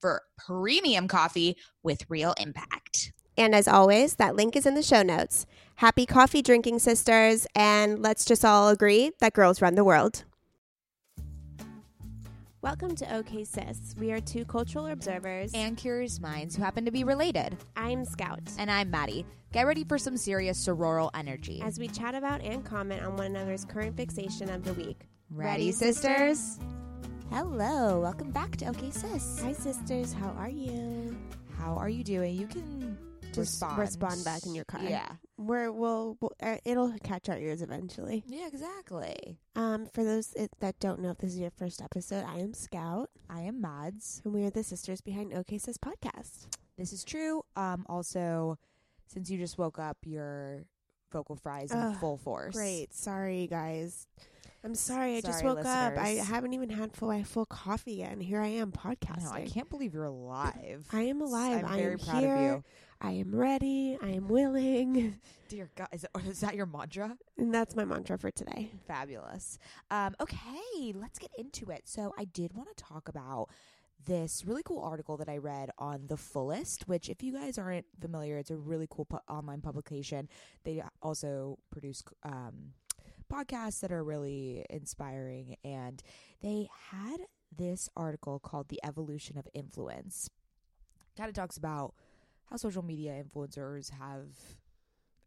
for premium coffee with real impact. And as always, that link is in the show notes. Happy coffee drinking, sisters, and let's just all agree that girls run the world. Welcome to OK Sis. We are two cultural observers. And curious minds who happen to be related. I'm Scout. And I'm Maddie. Get ready for some serious sororal energy. As we chat about and comment on one another's current fixation of the week. Ready, sisters? Hello, welcome back to OK Sis. Hi, sisters. How are you? How are you doing? You can Just respond. respond back in your car. Yeah. We're, we'll, we'll uh, it'll catch our ears eventually. Yeah, exactly. Um, for those that don't know if this is your first episode, I am Scout, I am Mads. and we are the sisters behind OK Sis podcast. This is true. Um, also, since you just woke up, your vocal fries in Ugh, full force. Great. Sorry, guys. I'm sorry. I just woke up. I haven't even had full my full coffee yet, and here I am podcasting. know. I can't believe you're alive. I am alive. I'm I very am proud here. of you. I am ready. I am willing. Dear God, is, it, is that your mantra? And that's my mantra for today. Fabulous. Um, okay, let's get into it. So, I did want to talk about this really cool article that I read on The Fullest, which, if you guys aren't familiar, it's a really cool pu- online publication. They also produce um, podcasts that are really inspiring, and they had this article called The Evolution of Influence. Kind of talks about how social media influencers have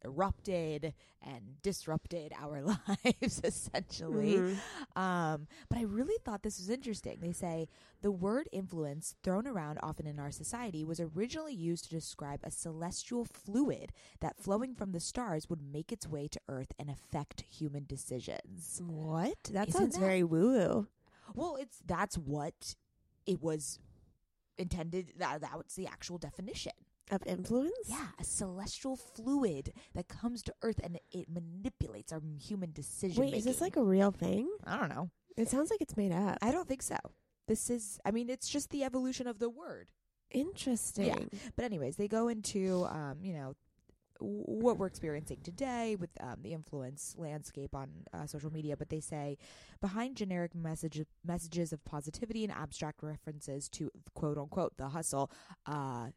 erupted and disrupted our lives essentially Mhm. um, but I really thought this was interesting. They say the word influence, thrown around often in our society, was originally used to describe a celestial fluid that, flowing from the stars, would make its way to Earth and affect human decisions. What? That Isn't sounds that- very woo woo. Well, it's that's what it was intended. That that was the actual definition. Of influence? Yeah, a celestial fluid that comes to Earth and it manipulates our human decision. Wait, is this like a real thing? I don't know. It sounds like it's made up. I don't think so. This is, I mean, it's just the evolution of the word. Interesting. Yeah. But, anyways, they go into, um, you know, what we're experiencing today with um, the influence landscape on uh, social media. But they say behind generic message messages of positivity and abstract references to quote unquote the hustle, uh,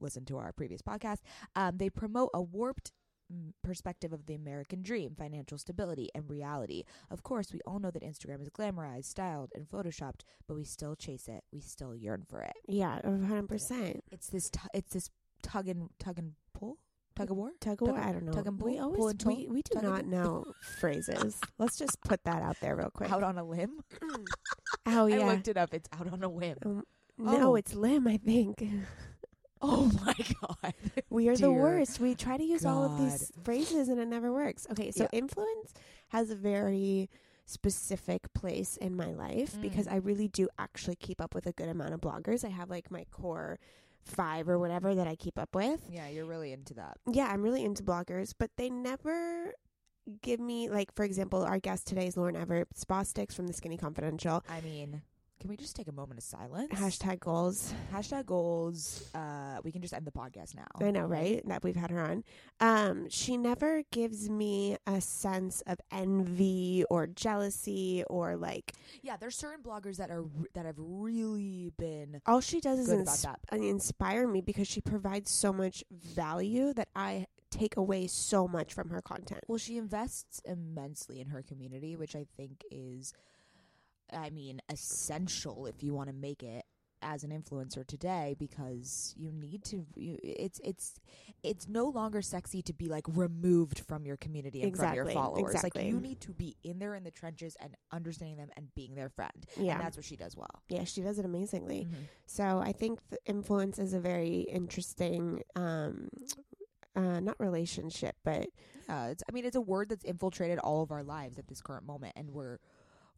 listen to our previous podcast, um, they promote a warped mm, perspective of the American dream, financial stability, and reality. Of course, we all know that Instagram is glamorized, styled, and photoshopped, but we still chase it. We still yearn for it. Yeah, hundred percent. It's this. Tu- it's this tug and tug and pull, tug of war. Tug of war? I don't know. tug and we always Pull and we, pull? we do Tug not pull? know phrases. Let's just put that out there real quick. Out on a limb. oh yeah. I looked it up. It's out on a whim. Um, no, Oh. it's limb. I think Oh my god. we are the worst. We try to use all of these phrases and it never works. Okay, so Yeah. influence has a very specific place in my life Mm. because I really do actually keep up with a good amount of bloggers. I have like my core five or whatever that I keep up with. Yeah, you're really into that. yeah, I'm really into bloggers, but they never give me like for example, our guest today is Lauryn Evarts Bosstick from the Skinny Confidential. I mean, can we just take a moment of silence? Hashtag goals. Hashtag goals. Uh, we can just end the podcast now. I know, right? That we've had her on. Um, she never gives me a sense of envy or jealousy or like Yeah, there's certain bloggers that are that have really been all she does is ins- uh, inspire me because she provides so much value that I take away so much from her content. Well, she invests immensely in her community, which I think is, I mean, essential if you want to make it as an influencer today because you need to you, it's it's it's no longer sexy to be like removed from your community and from your followers exactly. like you need to be in there in the trenches and understanding them and being their friend Yeah. and that's what she does well yeah, she does it amazingly. Mhm. So I think the influence is a very interesting, um, uh, not relationship, but yeah it's i mean it's a word that's infiltrated all of our lives at this current moment and we're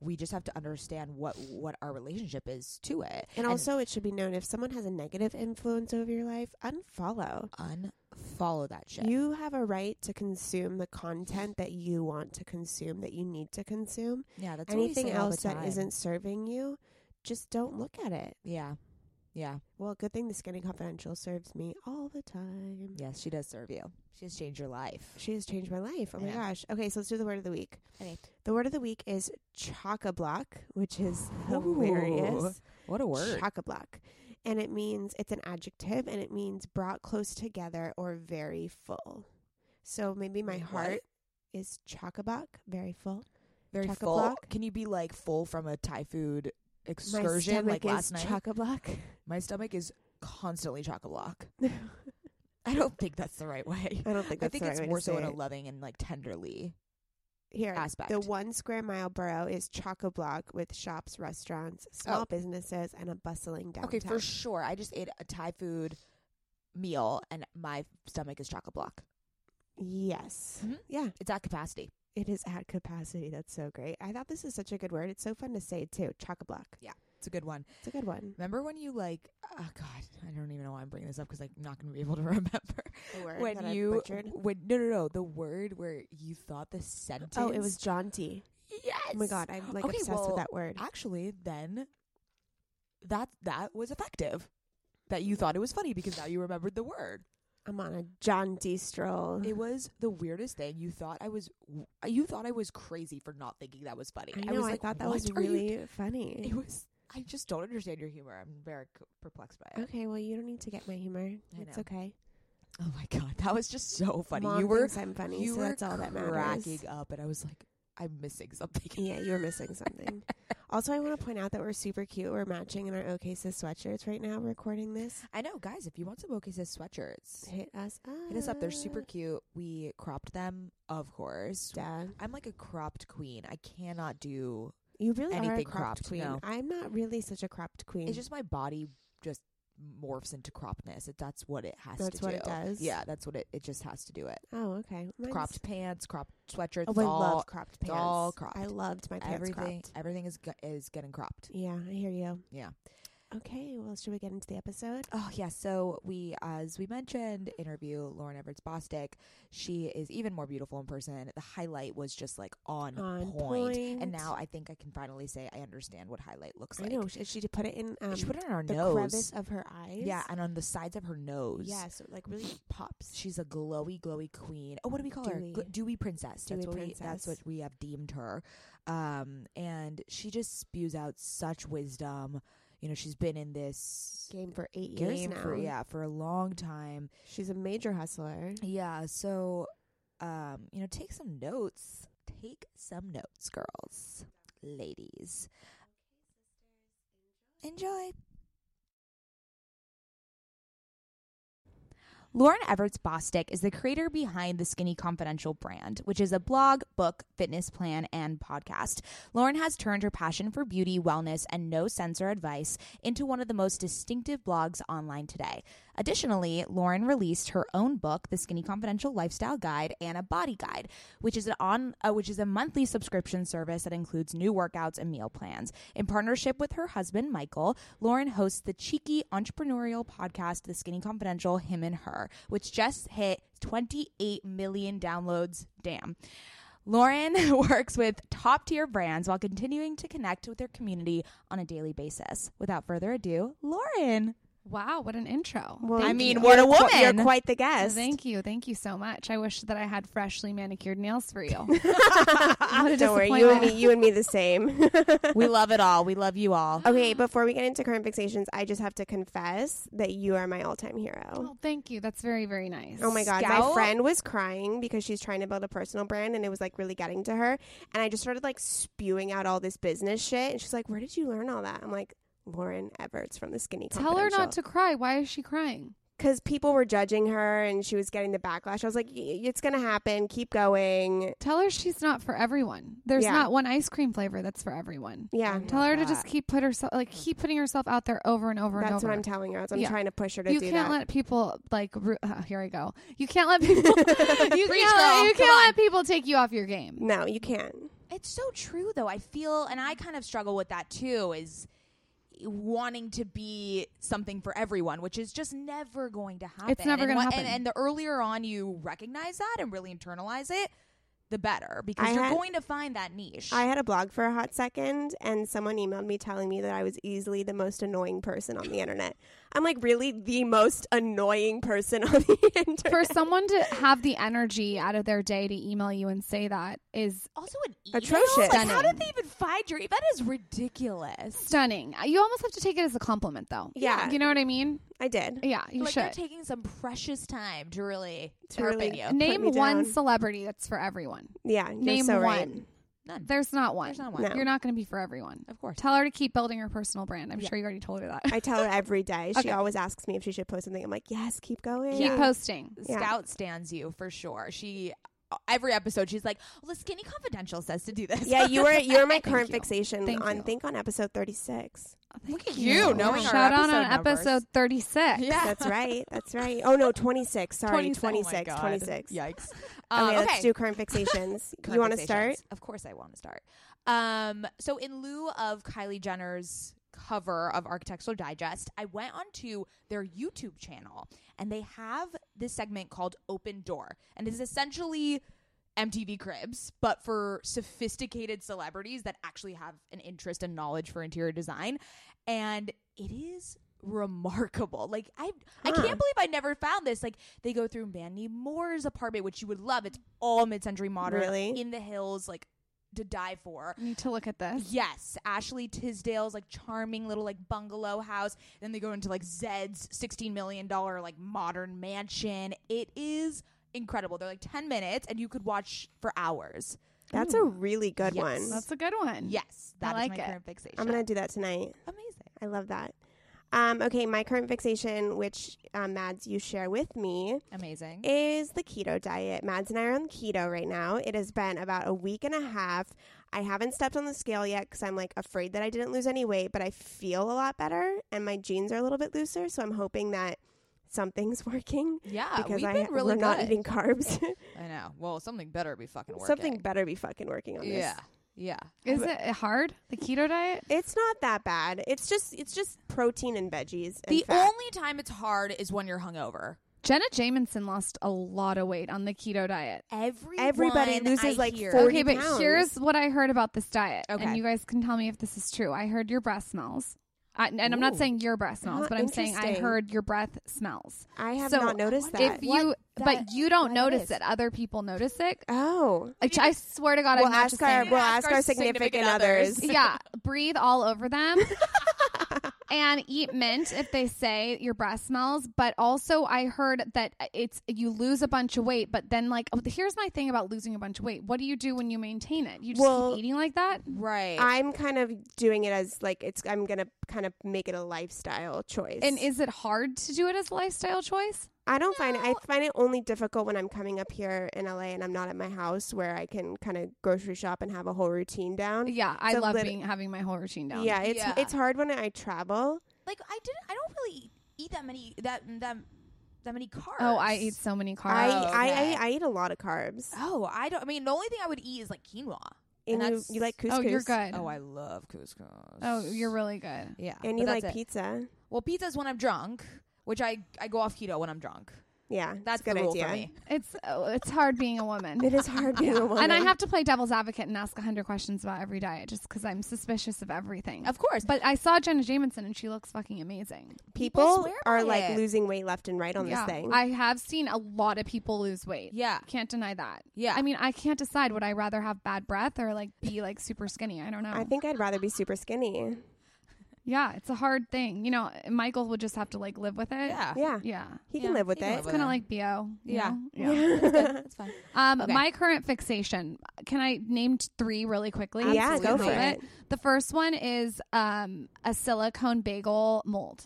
we just have to understand what what our relationship is to it and also it should be known if someone has a negative influence over your life, unfollow. unfollow that shit You have a right to consume the content that you want to consume, that you need to consume. yeah that's Anything say all the else that isn't serving you, just don't look at it. yeah yeah Well, good thing the Skinny Confidential serves me all the time. yes she does serve you she has changed your life She has changed my life. Oh my Yeah. gosh. Okay, so let's do the word of the week. Okay. The word of the week is chock-a-block, which is Ooh, hilarious. what a word Chock-a-block. And it means, it's an adjective, and it means brought close together or very full. So maybe my What? heart is chock-a-block, very full. very Chock-a full. Can you be like full from a Thai food excursion like last is night? chock-a-block. My stomach is constantly chock a block. I don't think that's the right way. I don't think That's I think the right it's way to more so say in a it. loving and like tenderly Here, aspect. the one square mile borough is chock-a-block with shops, restaurants, small Oh. businesses, and a bustling downtown. okay, for sure. I just ate a Thai food meal and my stomach is chock a block. Yes. Mhm. Yeah, It's at capacity. It is at capacity. That's so great. I thought this is such a good word. It's so fun to say too. Chock-a-block. Yeah. It's a good one. It's a good one. Remember when you like? Oh God, I don't even know why I'm bringing this up because I'm not going to be able to remember. The word when you when no no no the word where you thought the sentence. Oh, it was jaunty. yes. Oh my god, I'm like Okay, obsessed well, with that word. actually then that that was effective that you thought it was funny because now you remembered the word I'm on a jaunty stroll. it was the weirdest thing you thought i was you thought i was crazy for not thinking that was funny I know. I, was like thought that was are you really funny. it was i just don't understand your humor i'm very perplexed by it Okay, well, you don't need to get my humor. It's know. okay. oh my god that was just so funny Mom you were I'm funny, you so were that's all that matters. cracking up and i was like i'm missing something Yeah, you were missing something. also, I want to point out that we're super cute. We're matching in our OK Sis sweatshirts right now, recording this. i know guys if you want some okay says sweatshirts Hit us up. hit us up they're super cute we cropped them of course Duh. I'm like a cropped queen. I cannot do. You really are a Anything cropped, cropped, queen. no. I'm not really such a cropped queen. It's just my body just morphs into croppedness. It, that's what it has That's to what do. it does? Yeah, that's what it. It just has to do it. oh, okay. Mine's- Cropped pants, cropped sweatshirts. Oh, I all, loved cropped pants. all cropped. I loved my pants everything. cropped. Everything is is getting cropped. Yeah, I hear you. Yeah. Okay, well, should we get into the episode? Oh yeah. So we, as we mentioned, interview Lauryn Evarts Bosstick. She is even more beautiful in person. The highlight was just like on, On point. point. And now I think I can finally say I understand what highlight looks I like. know. Should she put it in um, she put it on her the nose. crevice of her eyes? Yeah, and on the sides of her nose. Yeah, so it, like really pops. She's a glowy, glowy queen. Oh, what do we call her? Dewy. Dewy princess. Dewy that's what we. That's what we have deemed her. Um, and she just spews out such wisdom. You know, she's been in this Game for eight years game now. for yeah for a long time. She's a major hustler. Yeah, so um, you know, take some notes. Take some notes, girls, ladies. Enjoy. Lauryn Evarts Bosstick is the creator behind the Skinny Confidential brand, which is a blog, book, fitness plan, and podcast. Lauryn has turned her passion for beauty, wellness, and no censor advice into one of the most distinctive blogs online today. Additionally, Lauryn released her own book, The Skinny Confidential Lifestyle Guide, and a body guide, which is an on uh, which is a monthly subscription service that includes new workouts and meal plans. In partnership with her husband Michael, Lauryn hosts the cheeky entrepreneurial podcast, The Skinny Confidential Him and Her, which just hit 28 million downloads. Damn. Lauryn works with top tier brands while continuing to connect with their community on a daily basis. Without further ado, Lauryn. Wow, what an intro. Well, I mean, you. what a woman. You're quite the guest. Thank you. Thank you so much. I wish that I had freshly manicured nails for you. What a Don't worry, you and me, you and me, the same. We love it all. We love you all. okay, before we get into current fixations, I just have to confess that you are my all-time hero. Oh, thank you. That's very, very nice. Oh my god, my friend was crying because she's trying to build a personal brand and it was like really getting to her. And I just started like spewing out all this business shit. And she's like, Where did you learn all that? I'm like, Lauryn Evarts from the Skinny Tell her not to cry. Why is she crying? because people were judging her and she was getting the backlash. I was like, "Y- it's gonna happen. Keep going. Tell her she's not for everyone. There's Yeah. not one ice cream flavor that's for everyone. Yeah, Tell love her to just keep put herself like keep putting herself out there over and over and that's over. what I'm telling her. I'm Yeah. trying to push her to you do can't that. let people like ru- uh, here I go. You can't let people you can't, girl. you Come can't let people take you off your game. no, you can't. It's so true, though. I feel, and I kind of struggle with that too, is wanting to be something for everyone, which is just never going to happen. It's never And gonna happen. And, and the earlier on you recognize that and really internalize it, the better, because I you're had- going to find that niche. I had a blog for a hot second, and someone emailed me telling me that I was easily the most annoying person on the internet. I'm like, really, the most annoying person on the internet. For someone to have the energy out of their day to email you and say that is also an email? Atrocious. Like, how did they even find your? That is ridiculous. stunning. You almost have to take it as a compliment though. Yeah. You know what I mean? I did. Yeah, you like they're should. taking some precious time to really To really- you. Name one down. celebrity that's for everyone. Yeah, you're Name so one. right. None. There's not one. There's not one. No. You're not going to be for everyone. Of course. Tell her to keep building her personal brand. I'm Yeah. sure you already told her that. I tell her every day. She Okay. always asks me if she should post something. I'm like, yes, keep going. Keep posting. Yeah. Scout stands you for sure. She every episode she's like, "Well, the Skinny Confidential says to do this." Yeah, you were you're my current you. fixation Thank on you. think on episode 36. Look at you knowing our Shout out episode on numbers. episode 36. Yeah. That's right. That's right. Oh no, 26. Sorry, 26. 26. Oh 26. Yikes. Okay, Um, okay, let's do current fixations. Current you want to start? Of course, I want to start. Um, so in lieu of Kylie Jenner's cover of Architectural Digest, I went onto their YouTube channel, and they have this segment called Open Door, and it's essentially MTV Cribs, but for sophisticated celebrities that actually have an interest and knowledge for interior design, and it is remarkable. Like I I can't believe I never found this. Like they go through Mandy Moore's apartment, which you would love. It's all mid-century modern Really? in the hills, like to die for. You need to look at this. Yes, Ashley Tisdale's like charming little like bungalow house. Then they go into like Zedd's sixteen million dollar like modern mansion. It is incredible. They're like ten minutes, and you could watch for hours. That's a really good Yes. one. That's a good one. Yes, I that is like my it. current fixation. I'm gonna do that tonight. amazing. I love that. Um, okay, my current fixation, which um, Mads you share with me, Amazing. is the keto diet. Mads and I are on keto right now. It has been about a week and a half. I haven't stepped on the scale yet because I'm like afraid that I didn't lose any weight, but I feel a lot better and my jeans are a little bit looser. So I'm hoping that something's working yeah, because we've I been really we're not eating carbs. I know. Well, something better be fucking working. Something better be fucking working on this. Yeah. Yeah. Is it hard? The keto diet? It's not that bad. It's just it's just protein and veggies. And The fat. only time it's hard is when you're hungover. Jenna Jameson lost a lot of weight on the keto diet. Everyone Everybody loses, I like, hear- 40 Okay, but pounds. here's what I heard about this diet. Okay. And you guys can tell me if this is true. I heard your breath smells. I, and I'm not saying your breath smells, Huh, but I'm saying I heard your breath smells. I have So, not noticed that. If you, that- but you don't notice is. it. Other people notice it. oh, Which I swear to God, we'll I'm not ask just our saying. we'll Ask ask our our significant, significant others. others. yeah, breathe all over them and eat mint if they say your breath smells. But also, I heard that it's you lose a bunch of weight, but then like oh, here's my thing about losing a bunch of weight. What do you do when you maintain it? You just Well, keep eating like that. Right. I'm kind of doing it as like it's. I'm gonna kind of make it a lifestyle choice. And is it hard to do it as a lifestyle choice? I don't find it. I find it only difficult when I'm coming up here in LA and I'm not at my house where I can kind of grocery shop and have a whole routine down. Yeah, I So love lit- being having my whole routine down. Yeah, it's Yeah. it's hard when I travel. like I didn't. I don't really eat that many that that that many carbs. Oh, I eat so many carbs. I, Oh, I, okay. I I eat a lot of carbs. Oh, I don't. I mean, the only thing I would eat is like quinoa. And, And you, you like couscous. oh, you're good. Oh, I love couscous. Oh, you're really good. yeah. And you that's like it. pizza. Well, pizza's when I'm drunk, which I I go off keto when I'm drunk. Yeah, That's a good the rule idea. for me. It's oh, it's hard being a woman. It is hard being a woman. And I have to play devil's advocate and ask 100 questions about every diet just because I'm suspicious of everything. Of course, But I saw Jenna Jameson and she looks fucking amazing. people swear are like it. losing weight left and right on yeah. this thing. I have seen a lot of people lose weight. yeah, Can't deny that. yeah. I mean, I can't decide would I rather have bad breath or like be like super skinny. I don't know. I think I'd rather be super skinny. Yeah, it's a hard thing. You know, Michael would just have to like live with it. Yeah. Yeah. Yeah. He Yeah, can live with he can it. live It's kind of like BO. you Yeah. know? Yeah. It's good. That's fine. Um, Okay. my current fixation. Can I name t- three really quickly? Yeah, go to for name it. The first one is um, a silicone bagel mold.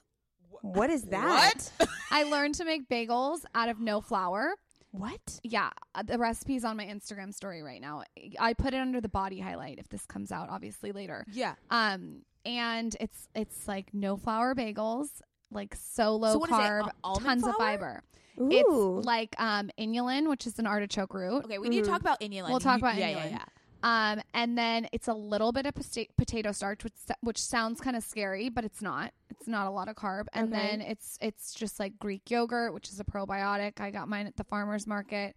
What is that? I learned to make bagels out of no flour. What? Yeah, uh, the recipe's on my Instagram story right now. I put it under the body highlight if this comes out obviously later. Yeah. Um, and it's it's like no flour bagels, like so low So what is it, carb, a- almond tons of fiber. Ooh. It's like um inulin, which is an artichoke root. Okay, we need to Mhm. talk about inulin. We'll talk You- about yeah, yeah, inulin. yeah. Um, and then it's a little bit of pota- potato starch, which which sounds kind of scary, but it's not. It's not a lot of carb. And Okay. then it's it's just like Greek yogurt, which is a probiotic. I got mine at the farmers market.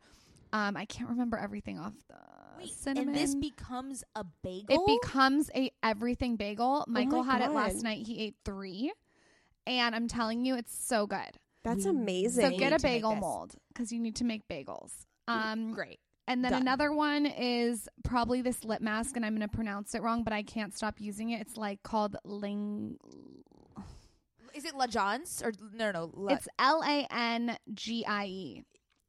Um, I can't remember everything off the Wait, cinnamon. and this becomes a bagel. it becomes a everything bagel. Michael my had it last night. He ate three, and I'm telling you, it's so good. That's We- amazing. So get a bagel mold because you need to make bagels. Um, great. and then Done. another one is probably this lip mask, and I'm going to pronounce it wrong, but I can't stop using it. It's like called Ling. Is it La John's or no, no? no La, It's L A N G I E.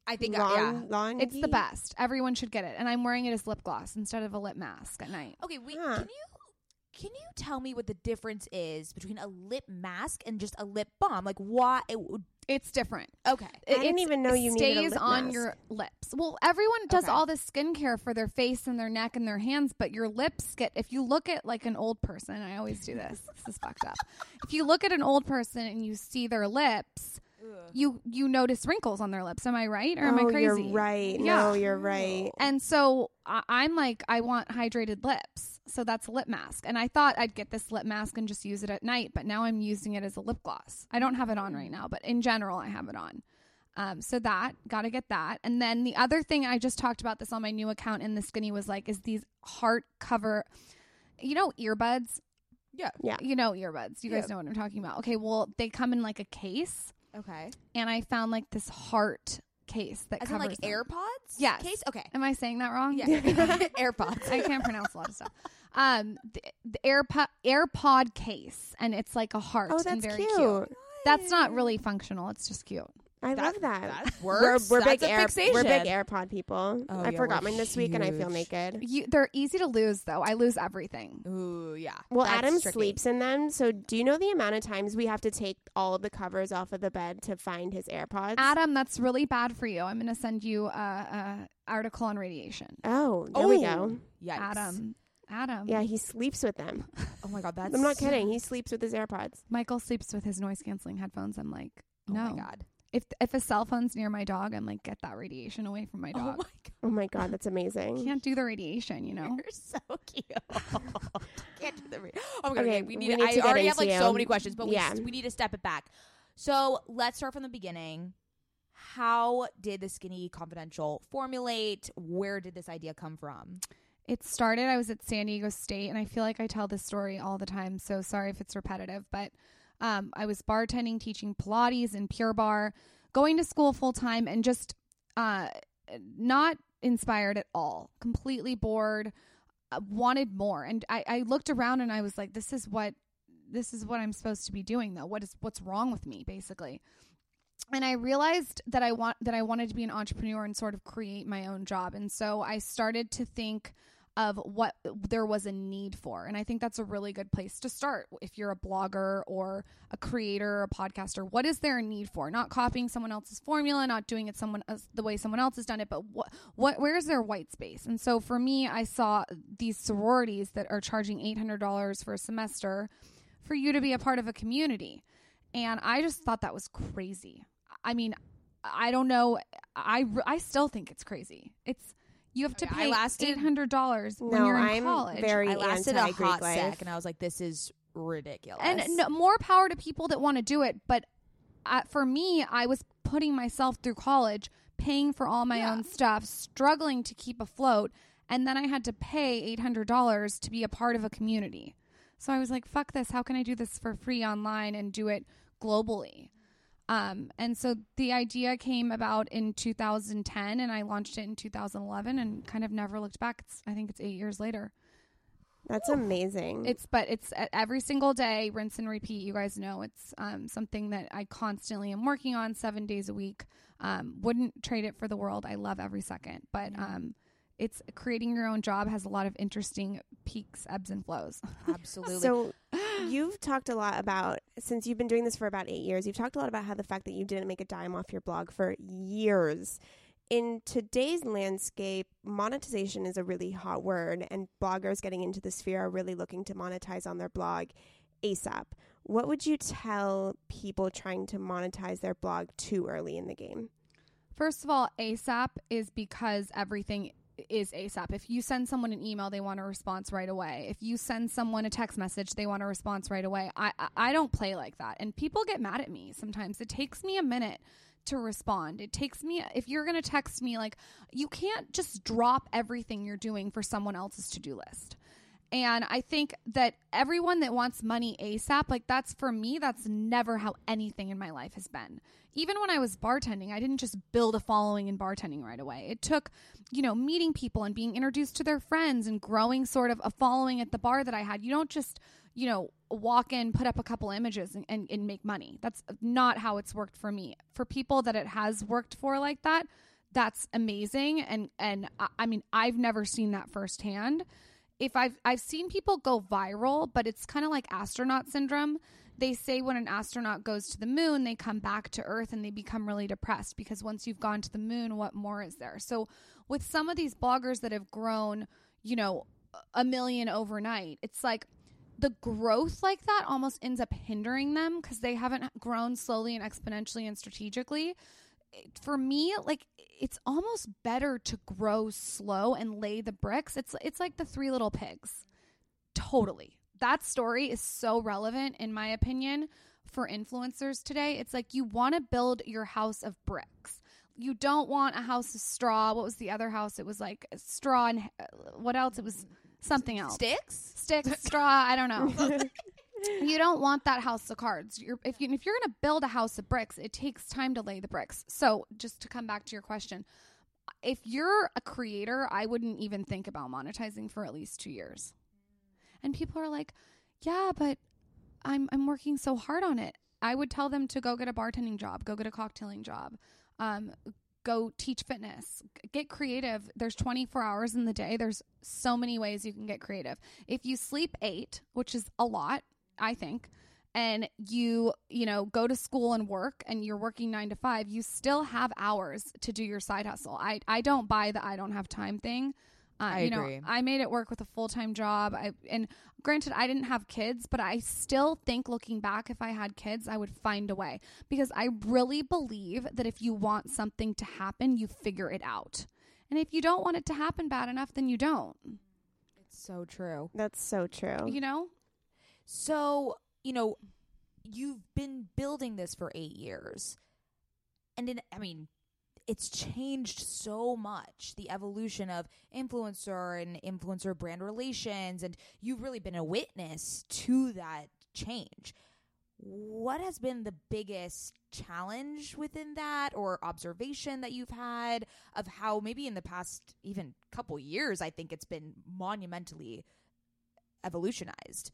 I think uh, yeah. long, long. It's the best. Everyone should get it, and I'm wearing it as lip gloss instead of a lip mask at night. Okay, we Huh. can you can you tell me what the difference is between a lip mask and just a lip balm? Like why? It, would- It's different. okay. It, I didn't even know you stays needed a lip on mask. your lips. Well, everyone does Okay. all this skincare for their face and their neck and their hands, but your lips get. If you look at like an old person, I always do this. this is fucked up. If you look at an old person and you see their lips, you you notice wrinkles on their lips. Am I right or am oh, I crazy? You're right. Yeah. No, you're right. And so I, I'm like, I want hydrated lips. So that's a lip mask. And I thought I'd get this lip mask and just use it at night, but now I'm using it as a lip gloss. I don't have it on right now, but in general, I have it on. Um, so that, got to get that. And then the other thing, I just talked about this on my new account in the skinny was like, is these heart cover, you know, earbuds? Yeah. Yeah. You know, earbuds. You guys Yeah. know what I'm talking about. Okay. Well, they come in like a case, Okay. and I found like this heart case that As in covers like them. AirPods? Yes. Case? Okay. Am I saying that wrong? Yeah. AirPods. I can't pronounce a lot of stuff. Um, the, the AirPod AirPod case, and it's like a heart. Oh, and that's very cute. That's not really functional. It's just cute. I That- love that. that we're we're big That's a air fixation. we're big AirPod people. Oh, I yeah, forgot mine this week and I feel naked. You, they're easy to lose, though. I lose everything. Ooh, yeah. Well, That's Adam tricky. sleeps in them. So, do you know the amount of times we have to take all of the covers off of the bed to find his AirPods? Adam, that's really bad for you. I'm going to send you a, a article on radiation. Oh, there we Oh. go. Yikes. Adam, Adam. Yeah, he sleeps with them. Oh my god, that's I'm not kidding. He sleeps with his AirPods. Michael sleeps with his noise canceling headphones. I'm like, Oh no. my god. If if a cell phone's near my dog, I'm like, get that radiation away from my Oh dog. my god. Oh my god, that's amazing. Can't do the radiation, you know. You're so cute. Can't do the re- oh my god. Okay, Okay, we we need. need I get already have like into so many questions, but Yeah. we we need to step it back. So let's start from the beginning. How did the Skinny Confidential formulate? Where did this idea come from? It started, I was at San Diego State, and I feel like I tell this story all the time, so sorry if it's repetitive, but um, I was bartending, teaching Pilates in Pure Barre, going to school full time, and just uh, not inspired at all, completely bored, uh, wanted more. And I, I looked around and I was like, this is what. This is what I'm supposed to be doing, though. What is what's wrong with me, basically? and I realized that I want that I wanted to be an entrepreneur and sort of create my own job. And so I started to think of what there was a need for. And I think that's a really good place to start if you're a blogger or a creator or a podcaster. What is there a need for? Not copying someone else's formula, not doing it someone else, the way someone else has done it, but what what where is there white space? And so for me, I saw these sororities that are charging $800 for a semester for you to be a part of a community. And I just thought that was crazy. I mean, I don't know. I, I still think it's crazy. It's you have to Okay, I pay lasted- eight hundred dollars when No, you're in I'm college. very I lasted a anti-Greek hot life. sec, and I was like, "This is ridiculous." and no, more power to people that want to do it. But uh, for me, I was putting myself through college, paying for all my Yeah. own stuff, struggling to keep afloat, and then I had to pay eight hundred dollars to be a part of a community. So I was like, "Fuck this! How can I do this for free online and do it globally?" Um, and so the idea came about in 2010, and I launched it in 2011, and kind of never looked back. It's, I think it's eight years later. That's amazing. It's but it's uh, every single day, rinse and repeat. You guys know it's um, something that I constantly am working on seven days a week. Um, wouldn't trade it for the world. I love every second, but um, it's creating your own job has a lot of interesting peaks, ebbs, and flows. Absolutely. So you've talked a lot about since you've been doing this for about eight years. You've talked a lot about how the fact that you didn't make a dime off your blog for years. In today's landscape, monetization is a really hot word, and bloggers getting into the sphere are really looking to monetize on their blog ASAP. What would you tell people trying to monetize their blog too early in the game? First of all, ASAP is because everything is ASAP. If you send someone an email, they want a response right away. If you send someone a text message, they want a response right away. I I, I don't play like that, and people get mad at me sometimes. It takes me a minute to respond. It takes me if you're going to text me like you can't just drop everything you're doing for someone else's to-do list. And I think that everyone that wants money ASAP, like that's for me, that's never how anything in my life has been. Even when I was bartending, I didn't just build a following in bartending right away. It took, you know, meeting people and being introduced to their friends and growing sort of a following at the bar that I had. You don't just, you know, walk in, put up a couple images and, and, and make money. That's not how it's worked for me. For people that it has worked for like that, that's amazing. And, and I, I mean, I've never seen that firsthand if I've I've seen people go viral, but it's kind of like astronaut syndrome. They say when an astronaut goes to the moon, they come back to Earth and they become really depressed because once you've gone to the moon, what more is there? So with some of these bloggers that have grown, you know, a million overnight, it's like the growth like that almost ends up hindering them because they haven't grown slowly and exponentially and strategically for me like it's almost better to grow slow and lay the bricks. It's it's like the three little pigs. Totally. That story is so relevant in my opinion for influencers today. It's like you want to build your house of bricks. You don't want a house of straw. What was the other house? It was like straw and uh, what else? It was something else. Sticks? sticks straw i don't know you don't want that house of cards. You're, if you if you're going to build a house of bricks, it takes time to lay the bricks. So, just to come back to your question, if you're a creator, I wouldn't even think about monetizing for at least 2 years. And people are like, "Yeah, but I'm I'm working so hard on it." I would tell them to go get a bartending job, go get a cocktailing job. Um, go teach fitness get creative there's 24 hours in the day there's so many ways you can get creative if you sleep 8 which is a lot I think, and you, you know, go to school and work and you're working 9 to 5, you still have hours to do your side hustle. I I don't buy the I don't have time thing. Uh, I you agree. know, I made it work with a full-time job. I and granted I didn't have kids, but I still think looking back if I had kids, I would find a way because I really believe that if you want something to happen, you figure it out. And if you don't want it to happen bad enough, then you don't. It's so true. That's so true. You know? So, you know, you've been building this for eight years. And in, I mean, it's changed so much the evolution of influencer and influencer brand relations. And you've really been a witness to that change. What has been the biggest challenge within that or observation that you've had of how maybe in the past even couple years I think it's been monumentally evolutionized?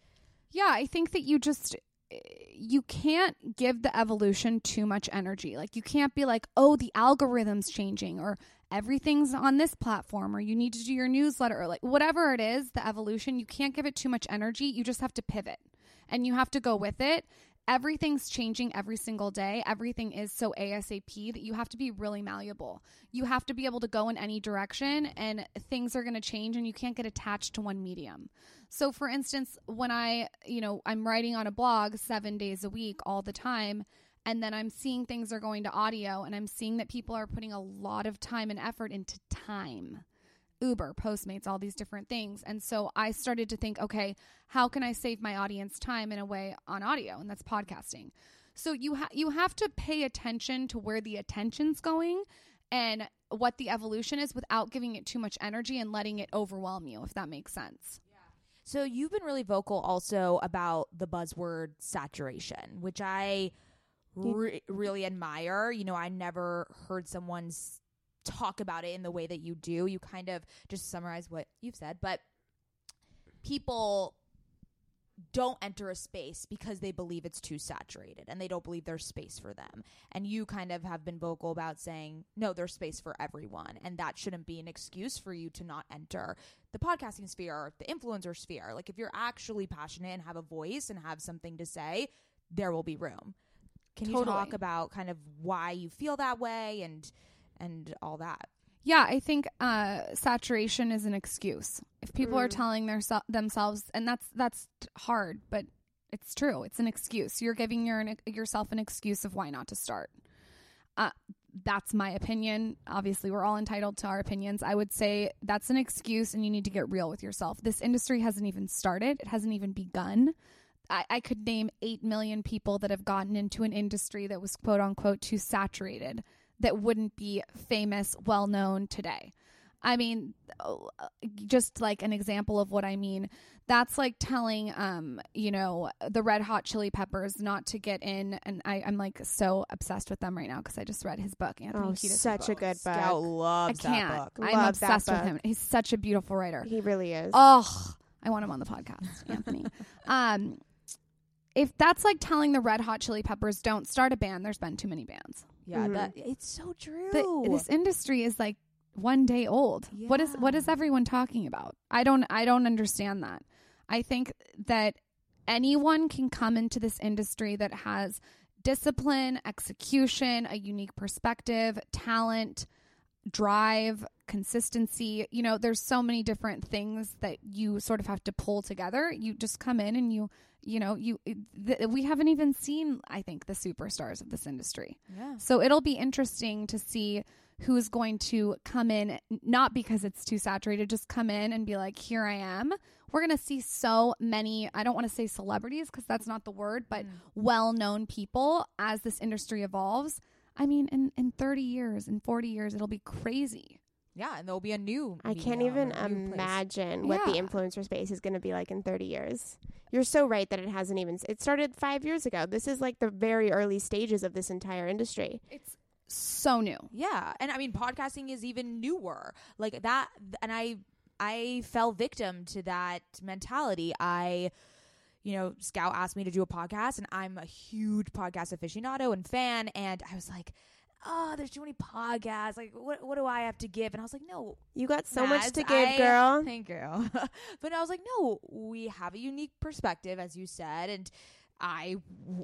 Yeah, I think that you just eh, you can't give the evolution too much energy. Like you can't be like, "Oh, the algorithm's changing," or everything's on this platform, or you need to do your newsletter, or like whatever it is, the evolution. You can't give it too much energy. You just have to pivot, and you have to go with it. Everything's changing every single day. Everything is so ASAP that you have to be really malleable. You have to be able to go in any direction, and things are going to change, and you can't get attached to one medium. So for instance, when I, you know, I'm writing on a blog 7 days a week all the time and then I'm seeing things are going to audio and I'm seeing that people are putting a lot of time and effort into time. Uber, Postmates, all these different things. And so I started to think, okay, how can I save my audience time in a way on audio? And that's podcasting. So you ha- you have to pay attention to where the attention's going and what the evolution is without giving it too much energy and letting it overwhelm you, if that makes sense. So you've been really vocal also about the buzzword saturation, which I re- really admire. You know, I never heard someone talk about it in the way that you do. You kind of just summarize what you've said, but people don't enter a space because they believe it's too saturated and they don't believe there's space for them. And you kind of have been vocal about saying, no, there's space for everyone. And that shouldn't be an excuse for you to not enter the podcasting sphere, the influencer sphere. Like, if you're actually passionate and have a voice and have something to say, there will be room. Can you talk about kind of why you feel that way and and all that? Yeah, I think uh, saturation is an excuse. If people are Mm. telling their themselves, and that's that's hard, but it's true. It's an excuse. You're giving your yourself an excuse of why not to start. Uh, that's my opinion. Obviously, we're all entitled to our opinions. I would say that's an excuse, and you need to get real with yourself. This industry hasn't even started. It hasn't even begun. I, I could name eight million people that have gotten into an industry that was quote unquote too saturated that wouldn't be famous, well known today. I mean, uh, just like an example of what I mean, that's like telling, um, you know, the Red Hot Chili Peppers not to get in. And I, I'm like so obsessed with them right now because I just read his book, Anthony Oh, Kiedis' such a book. good book. I loves that can't. book. I'm Love that obsessed with him. He's such a beautiful writer. He really is. Oh, I want him on the podcast, Anthony. Um, if that's like telling the Red Hot Chili Peppers don't start a band, there's been too many bands. Yeah, Mhm. that it's so true. The, this industry is like one day old. What is what is everyone talking about? I don't I don't understand that. I think that anyone can come into this industry that has discipline, execution, a unique perspective, talent, drive, consistency. You know, there's so many different things that you sort of have to pull together. You just come in and you, you know, you th- we haven't even seen I think the superstars of this industry. yeah. So it'll be interesting to see who's going to come in, not because it's too saturated, just come in and be like, here I am. We're going to see so many, I don't want to say celebrities because that's not the word, but Mm. well known people as this industry evolves. I mean, in, in 30 years, in 40 years, it'll be crazy. Yeah, and there'll be a new. I can't even or a new place. imagine what the influencer space is going to be like in 30 years. You're so right that it hasn't even. It started five years ago. This is like the very early stages of this entire industry. It's so new. Yeah, and I mean, podcasting is even newer. Like that, and I, I fell victim to that mentality. I, you know, Scout asked me to do a podcast, and I'm a huge podcast aficionado and fan, and I was like. Oh, there's too many podcasts. Like, what what do I have to give? And I was like, no, You got so much to give, I- girl. Thank you. but I was like, no, we have a unique perspective, as you said, and I,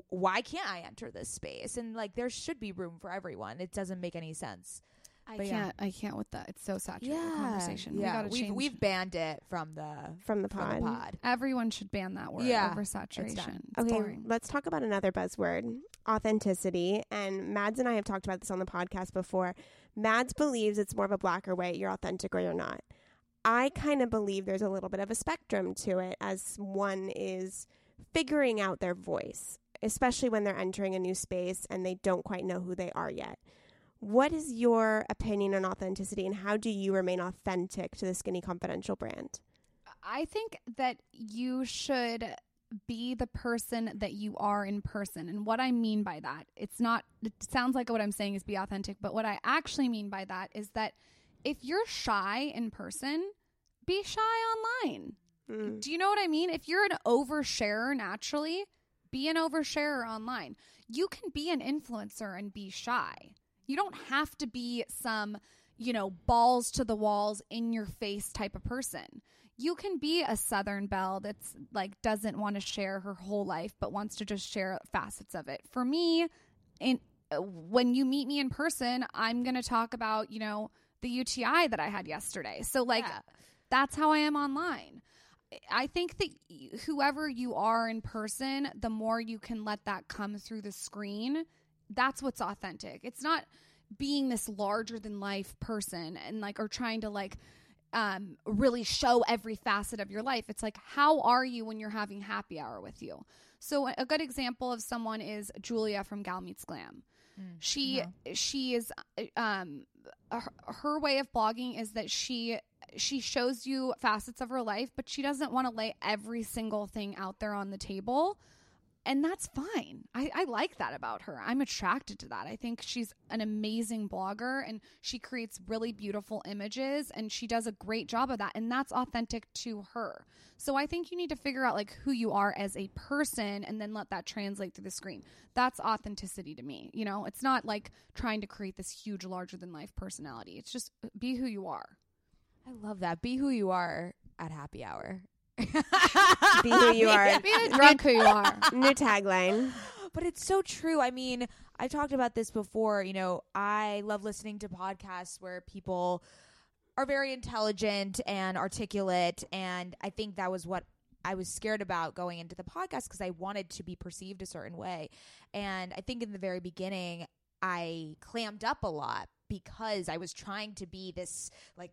why can't I enter this space? And like, there should be room for everyone. It doesn't make any sense. I But can't, I can't with that. It's so saturated the conversation. Yeah, We we've, we've banned it from the From the from pod. the pod. Everyone should ban that word Yeah, oversaturation. It's Okay, boring. let's talk about another buzzword authenticity. And Mads and I have talked about this on the podcast before. Mads believes it's more of a black or white, you're authentic or you're not. I kind of believe there's a little bit of a spectrum to it as one is figuring out their voice, especially when they're entering a new space and they don't quite know who they are yet. What is your opinion on authenticity and how do you remain authentic to the Skinny Confidential brand? I think that you should be the person that you are in person. And what I mean by that, it's not, it sounds like what I'm saying is be authentic, but what I actually mean by that is that if you're shy in person, be shy online. Mm. Do you know what I mean? If you're an oversharer naturally, be an oversharer online. You can be an influencer and be shy. You don't have to be some, you know, balls to the walls, in your face type of person. You can be a Southern Belle that's like doesn't want to share her whole life, but wants to just share facets of it. For me, in when you meet me in person, I'm going to talk about, you know, the UTI that I had yesterday. So like Yeah. that's how I am online. I think that whoever you are in person, the more you can let that come through the screen, that's what's authentic. It's not being this larger than life person and like or trying to like um really show every facet of your life. It's like how are you when you're having happy hour with you? So a good example of someone is Julia from Gal Meets Glam. She she is um her, her way of blogging is that she she shows you facets of her life, but she doesn't want to lay every single thing out there on the table. And that's fine. I, I like that about her. I'm attracted to that. I think she's an amazing blogger and she creates really beautiful images and she does a great job of that. And that's authentic to her. So I think you need to figure out like who you are as a person and then let that translate through the screen. That's authenticity to me. You know, it's not like trying to create this huge, larger than life personality. It's just uh, be who you are. I love that. Be who you are at happy hour. Be who you are. Be the drunk who you are. New tagline. But it's so true. I mean, I talked about this before. You know, I love listening to podcasts where people are very intelligent and articulate. And I think that was what I was scared about going into the podcast because I wanted to be perceived a certain way. And I think in the very beginning, I clammed up a lot because I was trying to be this like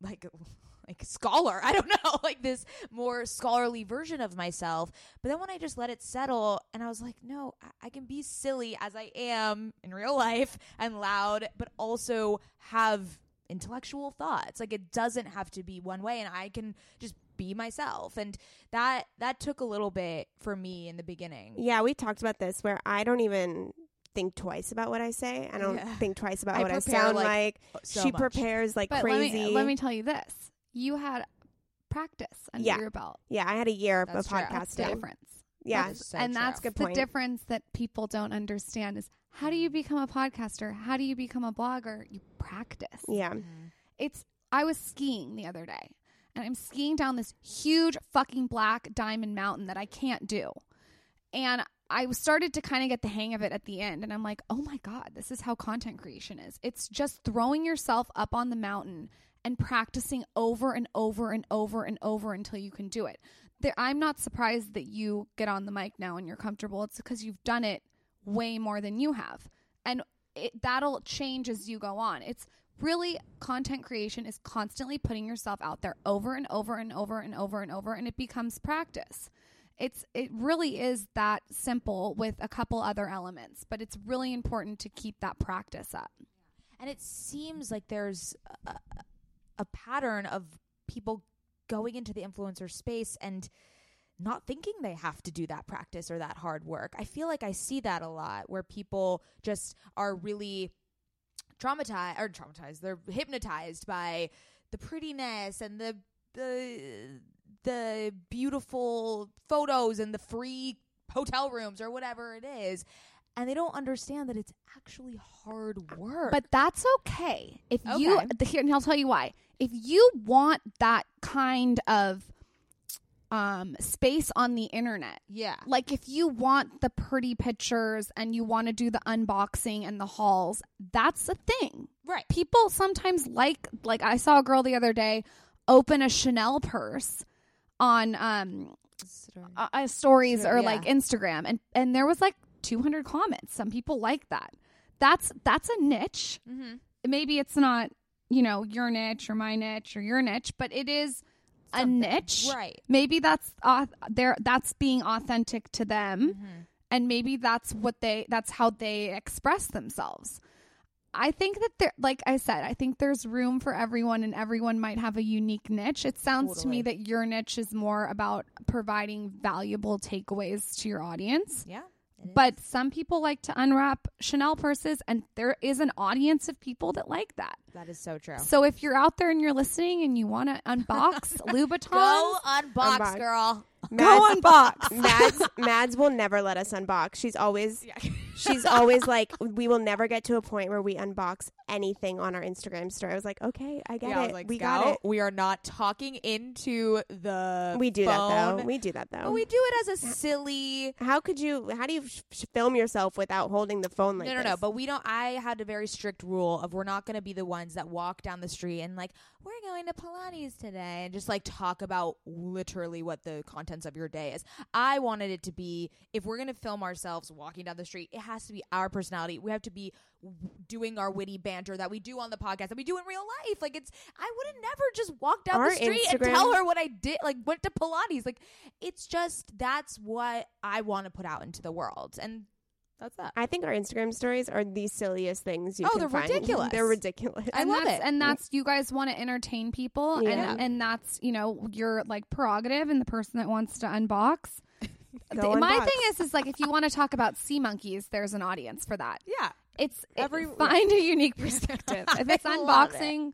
like like scholar. I don't know, like this more scholarly version of myself. But then when I just let it settle and I was like, no, I, I can be silly as I am in real life and loud, but also have intellectual thoughts. Like it doesn't have to be one way and I can just be myself. And that that took a little bit for me in the beginning. Yeah, we talked about this where I don't even think twice about what I say. I don't Yeah. think twice about I what I sound like, like. Uh, so she much. prepares like But crazy. let me let me tell you this: you had practice under Yeah. your belt. yeah, I had a year That's of true. That's the podcasting. difference. Yeah, That's- so and true. that's Good the point. difference that people don't understand is how do you mm-hmm. become a podcaster? How do you become a blogger? You practice. yeah. Mm-hmm. It's I was skiing the other day and I'm skiing down this huge fucking black diamond mountain that I can't do. And I started to kind of get the hang of it at the end and I'm like, "Oh my god, this is how content creation is. It's just throwing yourself up on the mountain and practicing over and over and over and over until you can do it." There, I'm not surprised that you get on the mic now and you're comfortable. It's because you've done it way more than you have. And it, that'll change as you go on. It's really content creation is constantly putting yourself out there over and over and over and over and over and it becomes practice. It's it really is that simple with a couple other elements, but it's really important to keep that practice up. And it seems like there's a, a pattern of people going into the influencer space and not thinking they have to do that practice or that hard work. I feel like I see that a lot where people just are really traumatized or traumatized. They're hypnotized by the prettiness and the the the beautiful photos and the free hotel rooms or whatever it is. And they don't understand that it's actually hard work. But that's okay. If you Okay. the, here, and I'll tell you why. If you want that kind of um space on the internet, yeah. like if you want the pretty pictures and you want to do the unboxing and the hauls, that's a thing. Right. People sometimes like like I saw a girl the other day open a Chanel purse on um uh, uh, stories or yeah. like Instagram and and there was like 200 comments. Some people like that. That's that's a niche. Mm-hmm. Maybe it's not, you know, your niche or my niche or your niche, but it is a niche. Right. Maybe that's uh, there that's being authentic to them Mm-hmm. and maybe that's what they that's how they express themselves. I think that there like I said, I think there's room for everyone and everyone might have a unique niche. It sounds to me that your niche is more about providing valuable takeaways to your audience. Yeah. But some people like to unwrap Chanel purses and there is an audience of people that like that. Is. that is so true. So if you're out there and you're listening and you want to unbox Louboutins, Go unbox, Unbox. girl. go unbox. Mads, Mads will never let us unbox. She's always she's always like, we will never get to a point where we unbox anything on our Instagram story. I was like, okay, I get yeah, it. was like, we got it. We are not talking into the. We do that though. We do that though. But we do it as a silly. how could you? How do you sh- sh- film yourself without holding the phone like no, no, this? no. But we don't. I had a very strict rule of we're not going to be the ones that walk down the street and like we're going to Pilates today and just like talk about literally what the contents of your day is. I wanted it to be if we're going to film ourselves walking down the street, it has to be our personality. We have to be doing our witty banter that we do on the podcast that we do in real life. Like it's, I would have never just walked down Our the street Instagram- and tell her what I did. Like went to Pilates. Like it's just that's what I want to put out into the world, and that's that. I think our Instagram stories are the silliest things you Oh, can they're find. ridiculous. they're ridiculous. I and love that's, it. And that's you guys want to entertain people, Yeah. and and that's you know your like prerogative and the person that wants to unbox. Go Th- my unbox. thing is, is like if you want to talk about sea monkeys, there's an audience for that. Yeah. It's Every- Every find a unique perspective. if it's I love it. unboxing,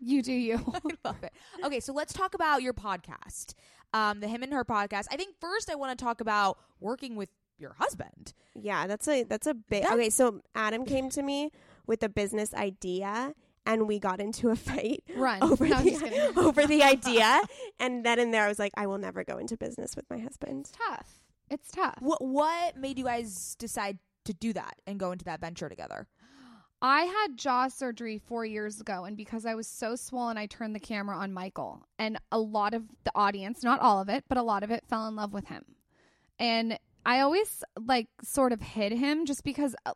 you do you. I love it. Okay, so let's talk about your podcast, um, the Him and Her podcast. I think first I want to talk about working with your husband. Yeah, that's a that's a big. That- okay, so Adam came to me with a business idea, and we got into a fight Run. over No, the over the idea. And then and there, I was like, I will never go into business with my husband. It's tough. It's tough. What what made you guys decide to do that and go into that venture together? I had jaw surgery four years ago, and because I was so swollen, I turned the camera on Michael. And a lot of the audience, not all of it, but a lot of it fell in love with him. And I always like sort of hid him just because uh,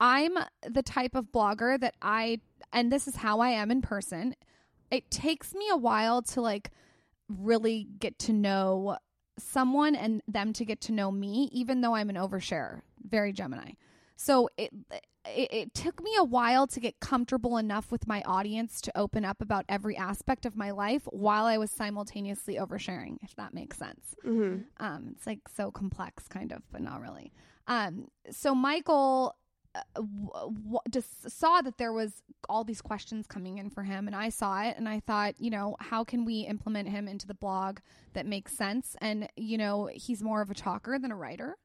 I'm the type of blogger that I, and this is how I am in person. It takes me a while to like really get to know someone and them to get to know me, even though I'm an oversharer, very Gemini. So it, it it took me a while to get comfortable enough with my audience to open up about every aspect of my life while I was simultaneously oversharing, if that makes sense. Mm-hmm. Um, it's like so complex, kind of, but not really. Um, so Michael uh, w- w- just saw that there was all these questions coming in for him, and I saw it, and I thought, you know, how can we implement him into the blog that makes sense? And you know, he's more of a talker than a writer.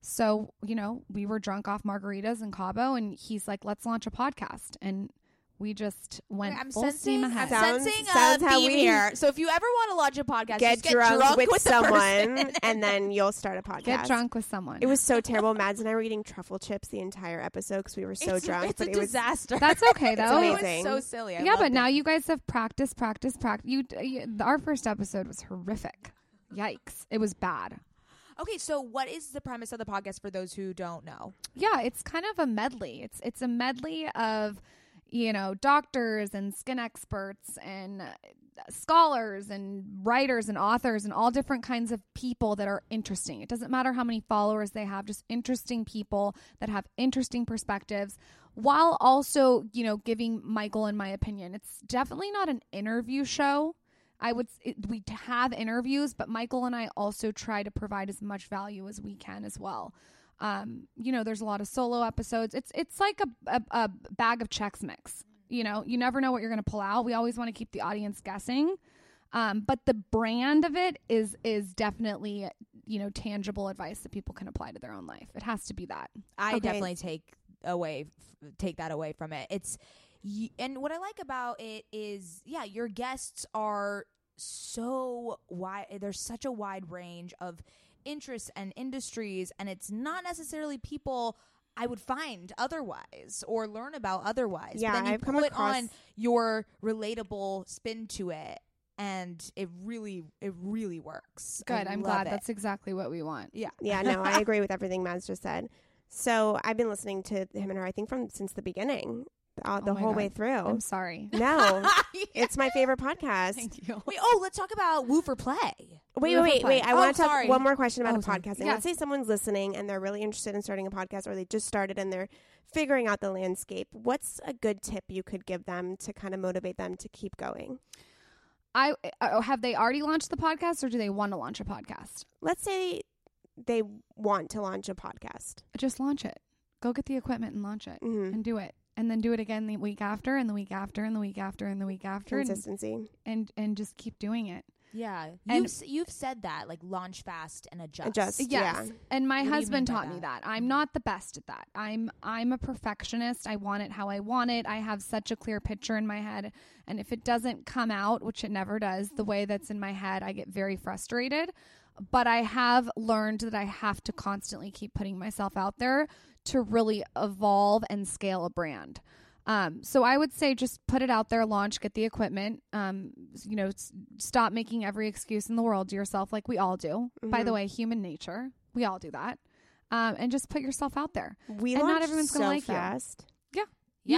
So, you know, we were drunk off margaritas in Cabo, and he's like, let's launch a podcast. And we just went I'm full sensing, steam I'm ahead. Sounds- sensing sounds a how theme we- here. So if you ever want to launch a podcast, Get, just get drunk, with, the someone, and then you'll start a podcast. Get drunk with someone. It was so terrible. Mads and I were eating truffle chips the entire episode because we were so it's, drunk. It's but a it was disaster. That's okay, though. It amazing. was so silly. I yeah, but it. now you guys have practiced, practice, practice. You, uh, you, our first episode was horrific. Yikes! It was bad. Okay, so what is the premise of the podcast for those who don't know? Yeah, it's kind of a medley. It's it's a medley of you know doctors and skin experts and uh, scholars and writers and authors and all different kinds of people that are interesting. It doesn't matter how many followers they have, just interesting people that have interesting perspectives while also, you know, giving Michael and my opinion. It's definitely not an interview show. I would we have interviews, but Michael and I also try to provide as much value as we can as well. Um, you know, there's a lot of solo episodes. It's it's like a a, a bag of Chex Mix. You know, you never know what you're going to pull out. We always want to keep the audience guessing. Um, but the brand of it is is definitely you know tangible advice that people can apply to their own life. It has to be that. I Okay. definitely take away f- take that away from it. It's and what I like about it is yeah, your guests are so wide there's such a wide range of interests and industries and it's not necessarily people I would find otherwise or learn about otherwise. Yeah, but then you I've come put across- on your relatable spin to it and it really it really works. Good. I'm glad. it. That's exactly what we want. yeah. yeah, no, I agree with everything Mads just said. So I've been listening to him and her. I think from since the beginning, uh, the Oh whole God. way through. I'm sorry. No, it's my favorite podcast. Thank you. Wait, oh, let's talk about Woo for Play. Wait, Woo wait, wait, play. wait. I Oh, want to talk one more question about Oh, the sorry. podcasting. Yes. Let's say someone's listening and they're really interested in starting a podcast or they just started and they're figuring out the landscape. What's a good tip you could give them to kind of motivate them to keep going? I uh, have they already launched the podcast or do they want to launch a podcast? Let's say they want to launch a podcast. Just launch it. Go get the equipment and launch it hmm and do it. And then do it again the week after and the week after and the week after and the week after Consistency. and and just keep doing it. Yeah, And- you've s- you've said that like launch fast and adjust. Adjust. Yes. Yeah. And my What husband mean by taught me that? that. I'm not the best at that. I'm I'm a perfectionist. I want it how I want it. I have such a clear picture in my head, and if it doesn't come out, which it never does, the way that's in my head, I get very frustrated. But I have learned that I have to constantly keep putting myself out there to really evolve and scale a brand. Um, so I would say just put it out there, launch, get the equipment. Um, you know, s- stop making every excuse in the world to yourself, like we all do. By the Mhm. way, human nature, we all do that. Um, and just put yourself out there. We And not everyone's so gonna like fast. You Yeah.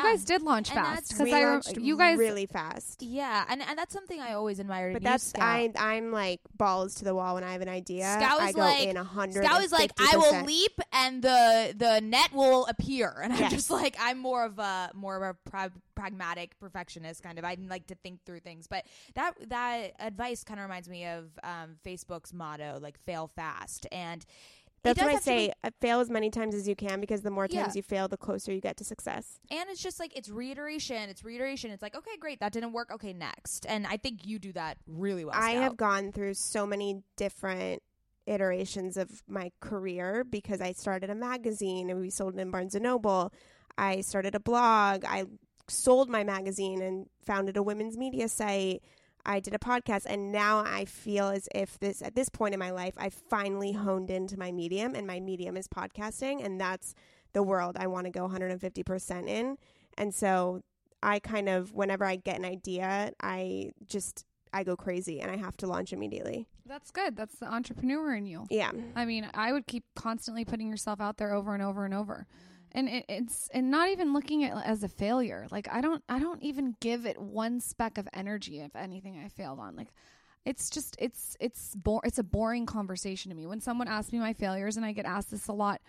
Guys did launch And fast that's- because we I rem- launched you guys really fast. Yeah, and and that's something I always admired. But in you, that's Scout. I I'm like balls to the wall when I have an idea. Scout I is go like- in a hundred. Scout is like, I will leap and the the net will appear, and I'm Yes. just like, I'm more of a more of a pra- pragmatic perfectionist kind of. I like to think through things, but that that advice kind of reminds me of um, Facebook's motto, like fail fast, and it That's what I be- say. uh, Fail as many times as you can because the more Yeah. times you fail, the closer you get to success. and it's just like it's reiteration, it's reiteration. It's like, okay, great, that didn't work. Okay, next, and I think you do that really well. I Scout. have gone through so many different iterations of my career because I started a magazine and we sold it in Barnes and Noble. I started a blog. I sold my magazine and founded a women's media site. I did a podcast and now I feel as if this at this point in my life I've finally honed into my medium and my medium is podcasting and that's the world I want to go 150% in. And so I kind of whenever I get an idea, I just I go crazy and I have to launch immediately. That's good. That's the entrepreneur in you. Yeah. I mean, I would keep constantly putting yourself out there over and over and over. And it, it's and not even looking at it as a failure. Like I don't I don't even give it one speck of energy if anything I failed on. Like it's just it's it's bo- it's a boring conversation to me. When someone asks me my failures and I get asked this a lot,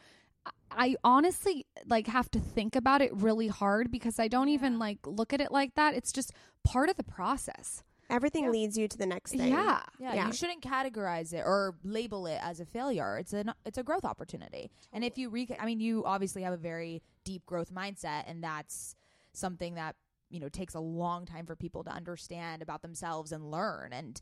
I- I honestly like have to think about it really hard because I don't even like look at it like that. It's just part of the process. Everything Yeah. leads you to the next thing. Yeah. Yeah, Yeah. you shouldn't categorize it or label it as a failure. It's a it's a growth opportunity. And if you re I mean you obviously have a very deep growth mindset and that's something that, you know, takes a long time for people to understand about themselves and learn and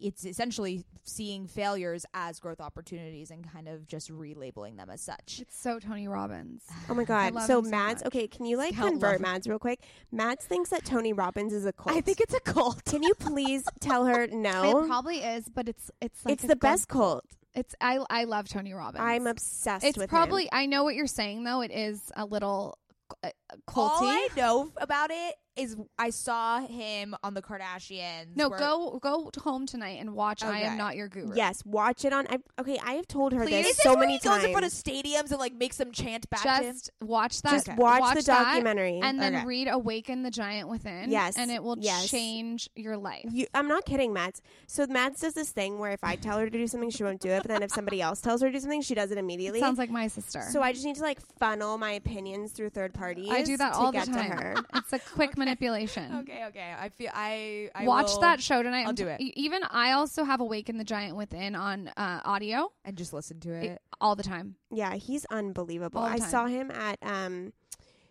it's essentially seeing failures as growth opportunities and kind of just relabeling them as such. It's so Tony Robbins. Oh my god. So him so Mads, much. okay, can you like Scout love convert him. Mads real quick? Mads thinks that Tony Robbins is a cult. I think it's a cult. Can you please tell her no? It probably is, but it's it's like it's the good- best cult. It's I I love Tony Robbins. I'm obsessed It's with probably him. I know what you're saying though. It is a little uh, All culty. I know about it is I saw him on the Kardashians. no, where- go go home tonight and watch I Okay. Am Not Your Guru. Yes, watch it on. I, okay, I have told her Please? this Is this so where many he goes in front of stadiums and like makes them chant back to him? Just watch that. Just Okay. watch, the that, documentary. and then Okay. read Awaken the Giant Within. Yes, and it will yes. change your life. You, I'm not kidding, Mads. So Mads does this thing where if I tell her to do something, she won't do it. But then if somebody else tells her to do something, she does it immediately. Sounds like my sister. so I just need to like funnel my opinions through third parties. I do that to all the get time. To her. It's a quick manipulation. Okay, okay. I feel I, I Watch will- that show tonight. I'll I'm do t- it. Even I also have Awaken the Giant Within on uh, audio and just listen to it- it. all the time. Yeah, he's unbelievable. All the I saw him at um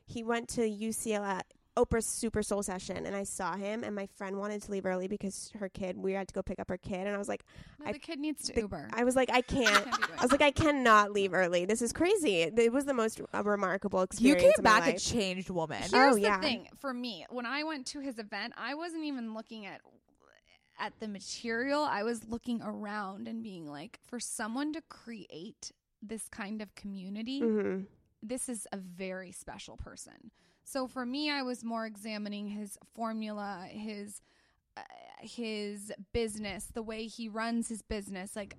he went to UCLA Oprah's Super Soul session and I saw him and my friend wanted to leave early because her kid we had to go pick up her kid and I was like No, I- the kid needs to the- Uber. I was like I can't Can't be doing I was like I cannot leave early. This is crazy. It was the most uh, remarkable experience. You experience came of my back a changed woman. Here's Oh, the thing for me. When I went to his event, I wasn't even looking at at the material. I was looking around and being like, for someone to create this kind of community, Mhm. this is a very special person. So for me, I was more examining his formula, his uh, his business, the way he runs his business, like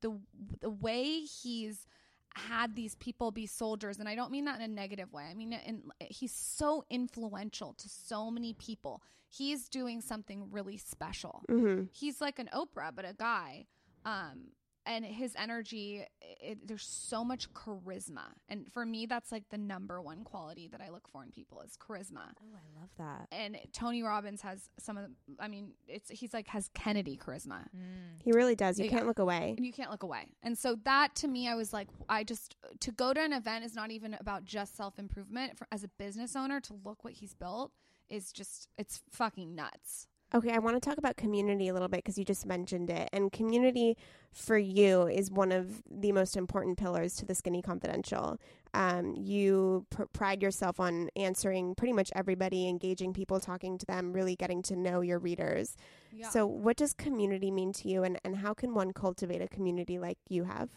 the the way he's had these people be soldiers and I don't mean that in a negative way. I mean in, he's so influential to so many people. He's doing something really special Mhm. he's like an Oprah, but a guy. Um, and his energy, it, there's so much charisma. And for me, that's like the number one quality that I look for in people is charisma. Oh, I love that. And Tony Robbins has some of, the, I mean, it's he's like has Kennedy charisma. Mm. He really does. You Yeah. can't look away. And you can't look away. And so that to me, I was like, I just to go to an event is not even about just self improvement. As a business owner, to look what he's built is just it's fucking nuts. Okay, I want to talk about community a little bit because you just mentioned it. And community for you is one of the most important pillars to the Skinny Confidential. Um, you pr- pride yourself on answering pretty much everybody, engaging people, talking to them, really getting to know your readers. Yeah. So, what does community mean to you, and, and how can one cultivate a community like you have?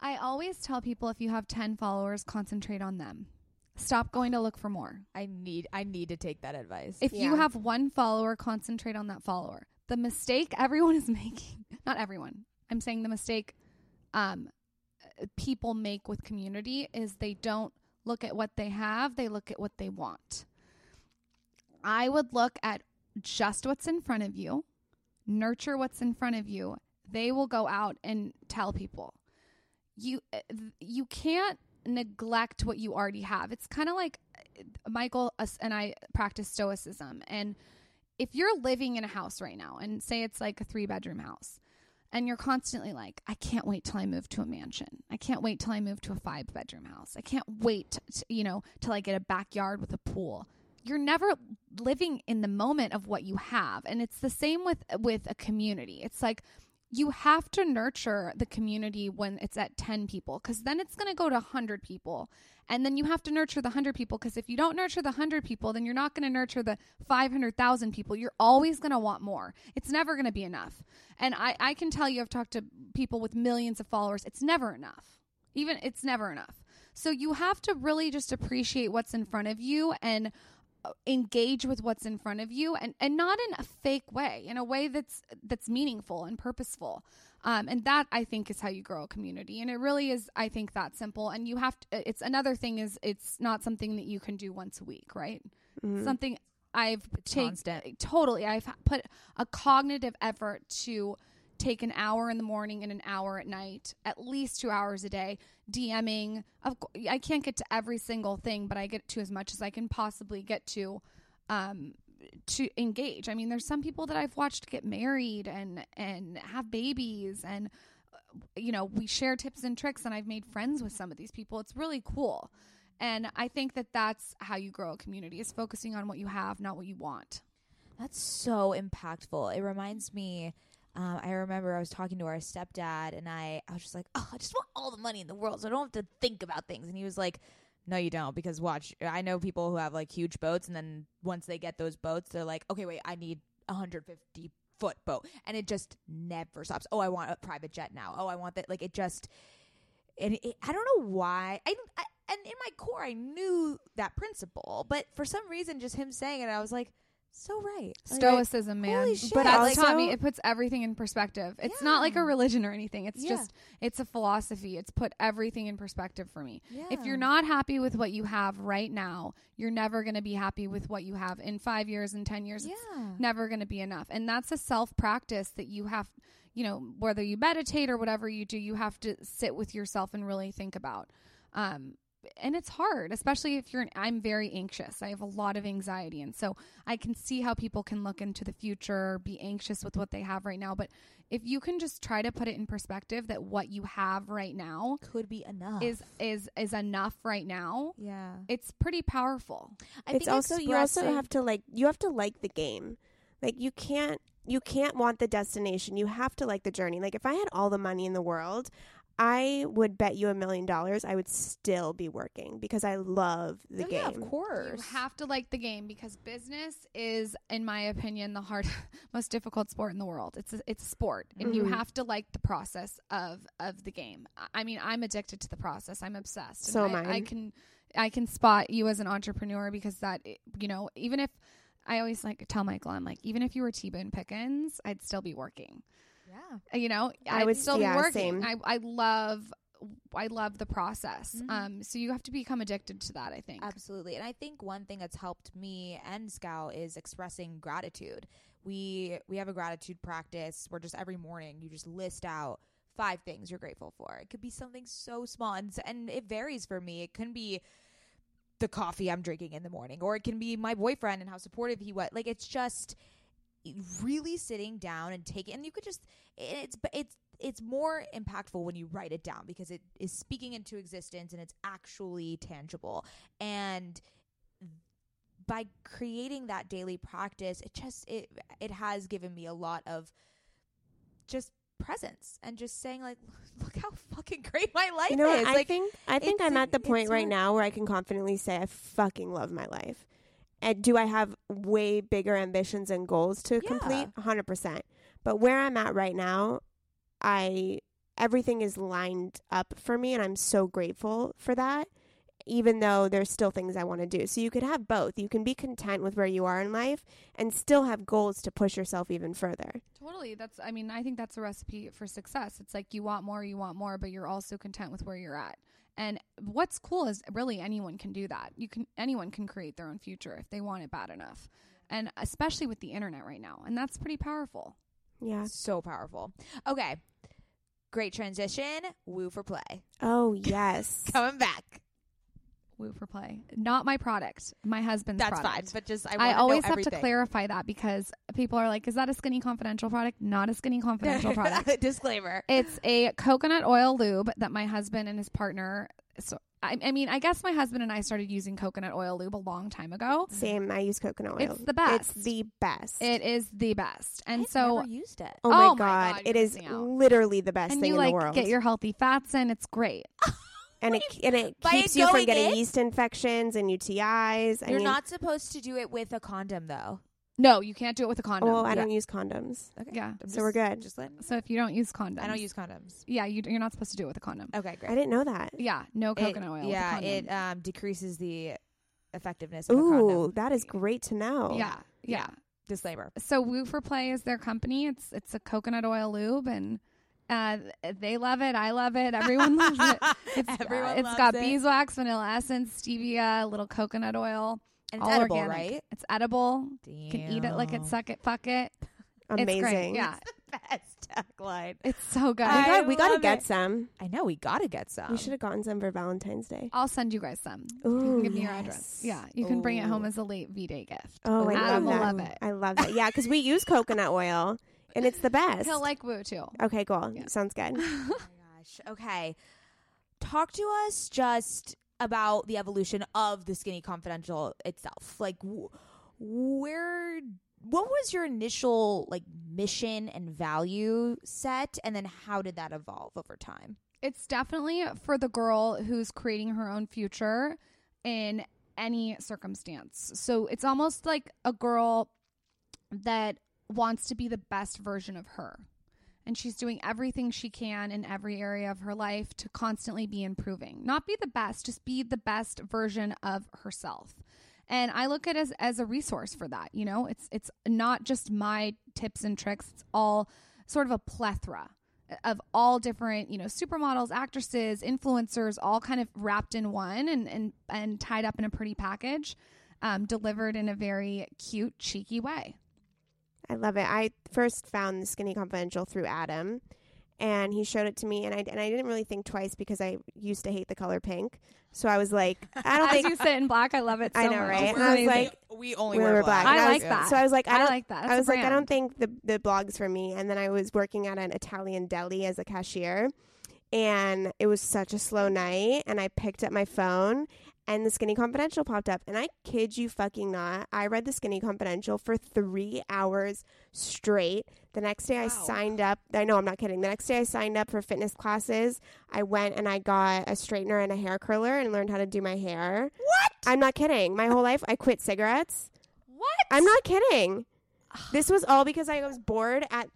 I always tell people if you have 10 followers, concentrate on them. Stop going to look for more. I need I need to take that advice. If you Yeah. have one follower, concentrate on that follower. The mistake everyone is making, not everyone, I'm saying the mistake um, uh, people make with community is they don't look at what they have, they look at what they want. I would look at just what's in front of you, nurture what's in front of you. They will go out and tell people. You uh, you can't neglect what you already have. It's kind of like uh, Michael and I practice stoicism and if you're living in a house right now and say it's like a 3 bedroom house and you're constantly like I can't wait till I move to a mansion. I can't wait till I move to a 5 bedroom house. I can't wait to, you know till I get a backyard with a pool you're never living in the moment of what you have and it's the same with with a community it's like you have to nurture the community when it's at 10 people because then it's going to go to 100 people. And then you have to nurture the 100 people because if you don't nurture the 100 people then you're not going to nurture the 500000 people. You're always going to want more. It's never going to be enough. And I, I can tell you i've talked to people with millions of followers it's never enough. Even it's never enough. So you have to really just appreciate what's in front of you and engage with what's in front of you and, and not in a fake way in a way that's that's meaningful and purposeful um, and that i think is how you grow a community and it really is i think that simple and you have to it's another thing is it's not something that you can do once a week right Mhm. something i've taken Constant. totally i've put a cognitive effort to take an hour in the morning and an hour at night at least two hours a day dming of cou- i can't get to every single thing but i get to as much as i can possibly get to um to engage i mean there's some people that i've watched get married and and have babies and uh, you know we share tips and tricks and i've made friends with some of these people it's really cool and i think that that's how you grow a community is focusing on what you have not what you want That's so impactful. It reminds me. Um, I remember I was talking to our stepdad, and I, I was just like, "Oh, I just want all the money in the world, so I don't have to think about things." And he was like, "No, you don't, because watch. I know people who have like huge boats, and then once they get those boats, they're like, okay, wait, I need a 150 foot boat, and it just never stops. Oh, I want a private jet now. Oh, I want that. Like it just, and it, I don't know why. I, I and in my core, I knew that principle, but for some reason, just him saying it, I was like, so right. Like, stoicism man. holy shit. But that's also- taught me. it puts everything in perspective. It's not like a religion or anything. It's Yeah. just it's a philosophy. It's put everything in perspective for me. If you're not happy with what you have right now you're never going to be happy with what you have in five years and ten years. It's yeah. never going to be enough. And that's a self practice that you have you know whether you meditate or whatever you do you have to sit with yourself and really think about. Um and it's hard especially if you're an, i'm very anxious. I have a lot of anxiety and so i can see how people can look into the future be anxious with what they have right now. But if you can just try to put it in perspective that what you have right now could be enough. is is is enough right now yeah. it's pretty powerful. I it's think also you also have to like you have to like the game. Like you can't you can't want the destination. You have to like the journey. Like if i had all the money in the world i would bet you a million dollars i would still be working because i love the Oh, game Yeah, of course. You have to like the game because business is, in my opinion, the hard, most difficult sport in the world. It's a, it's a sport, and you Mhm. have to like the process of of the game. I- I mean, I'm addicted to the process. I'm obsessed. and So I, am I. I can I can spot you as an entrepreneur because that you know even if I always like tell Michael I'm like even if you were T Boone Pickens I'd still be working. Yeah. You know I I'd still yeah, be working. same. I I love. I love the process. Mhm. Um, so you have to become addicted to that. I think. Absolutely. And I think one thing that's helped me and Scout is expressing gratitude. We we have a gratitude practice where just every morning you just list out five things you're grateful for. It could be something so small and and it varies for me. It can be the coffee I'm drinking in the morning or it can be my boyfriend and how supportive he was. Like it's just really sitting down and taking and you could just it's it's it's more impactful when you write it down because it is speaking into existence and it's actually tangible. And by creating that daily practice it just it it has given me a lot of just presence and just saying like look how fucking great my life you know is. I like think I think I'm at the point right now where i can confidently say i fucking love my life and do i have way bigger ambitions and goals to Yeah. complete 100% but where i'm at right now i everything is lined up for me and i'm so grateful for that even though there's still things i want to do so you could have both you can be content with where you are in life and still have goals to push yourself even further Totally. That's I mean, I think that's a recipe for success. It's like you want more, you want more, but you're also content with where you're at. And what's cool is really anyone can do that. You can anyone can create their own future if they want it bad enough. And especially with the internet right now. And that's pretty powerful. Yeah. So powerful. Okay. Great transition. Woo for play. Oh yes. Coming back. Woo for play. Not my product. My husband's That's product. fine. But just I, I always have everything. to clarify that because people are like, is that a skinny confidential product? Not a skinny confidential product. Disclaimer. It's a coconut oil lube that my husband and his partner. So I, I mean, I guess my husband and I started using coconut oil lube a long time ago. Same. I use coconut oil. It's the best. It's the best. It is the best, and I've so never used it. oh my Oh my god, God, it you're is missing out. literally the best and thing you in like the world. get your healthy fats in. It's great. and it and it keeps it you from getting in? yeast infections and UTIs. I You're mean, not supposed to do it with a condom, though. No, you can't do it with a condom. well, I yeah. don't use condoms. Okay. Yeah. I'm So we're good. Just letting. so if you don't use condoms, I don't use condoms. Yeah, you, you're not supposed to do it with a condom. Okay, great. I didn't know that. Yeah, no It- coconut oil. with a Yeah, condom. it um decreases the effectiveness of a condom. Ooh, that is great to know. yeah, yeah. Disclaimer. So Woo for Play is their company. It's it's a coconut oil lube, and uh, they love it. I love it. Everyone loves it. It's, Everyone it's loves got it. beeswax, vanilla essence, stevia, a little coconut oil. And it's all edible, organic. right? It's edible. Damn. You can eat it, lick it, suck it, fuck it. Amazing. It's great. Yeah, Best tagline. it's so good. We I got, we got to get it. some. I know we gotta get some. we should have gotten some for Valentine's Day. I'll send you guys some. Ooh, you can give me your address. Yeah, you can bring it home as a late V Day gift. Oh, I Adam love that. love it. I love that. Yeah, because we use coconut oil, and it's the best. He'll like Woo too. okay, cool. Yeah. Sounds good. Oh my gosh. Okay. Talk to us just about the evolution of the Skinny Confidential itself. Like, where, what was your initial like mission and value set, and then how did that evolve over time? it's definitely for the girl who's creating her own future in any circumstance. So it's almost like a girl that wants to be the best version of her. And she's doing everything she can in every area of her life to constantly be improving. Not be the best, just be the best version of herself. And I look at it as, as a resource for that. You know, it's it's not just my tips and tricks. It's all sort of a plethora of all different, you know, supermodels, actresses, influencers, all kind of wrapped in one and and, and tied up in a pretty package, um, delivered in a very cute, cheeky way. I love it. I first found the Skinny Confidential through Adam, and he showed it to me, and I and I didn't really think twice because I used to hate the color pink. So I was like, I don't As think you sit in black, I love it. So I know, much. right? And I was like, we only we wear were black. black. I I like was- that. So I was like, I I, don't. like that. That's I a was like, I don't think the the blog's for me. And then I was working at an Italian deli as a cashier, and it was such a slow night. And I picked up my phone, and the Skinny Confidential popped up. And I kid you fucking not, I read the Skinny Confidential for three hours straight. The next day, I signed up. I know I'm not kidding. The next day, I signed up for fitness classes. I went and I got a straightener and a hair curler and learned how to do my hair. What? I'm not kidding. My whole life, I quit cigarettes. What? I'm not kidding. This was all because I was bored at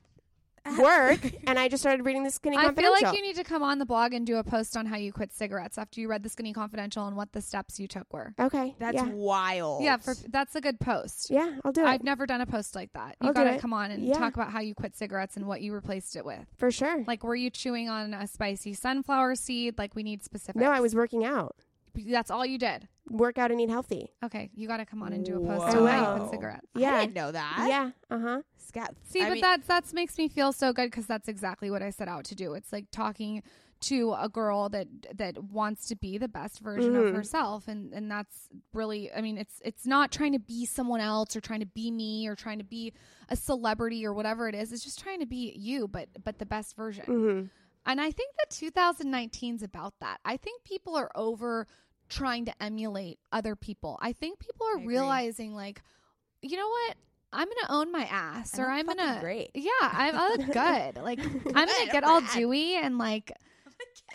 work and I just started reading the Skinny confidential. I feel like you need to come on the blog and do a post on how you quit cigarettes after you read the Skinny Confidential and what the steps you took were. okay, That's yeah, wild. Yeah, for that's a good post. yeah, I'll do it I've never done a post like that. You I'll do got to it. come on and Yeah. talk about how you quit cigarettes and what you replaced it with. for sure. Like, were you chewing on a spicy sunflower seed? Like, we need specifics. no, I was working out, That's all you did. work out and eat healthy. Okay, you got to come on and do a post I on how you quit cigarettes. Yeah, I didn't know that. yeah, uh huh. Scat- See, I but mean- that that makes me feel so good because that's exactly what I set out to do. It's like talking to a girl that that wants to be the best version of Mhm. herself, and and that's really, I mean, it's it's not trying to be someone else or trying to be me or trying to be a celebrity or whatever it is. It's just trying to be you, but but the best version. hmm And I think that 2019 is about that. I think people are over trying to emulate other people. I think people are realizing, like, you know what? I'm gonna own my ass, And or I'm I'm gonna great. Yeah, I'm I look good. Like I'm gonna get all dewy and like,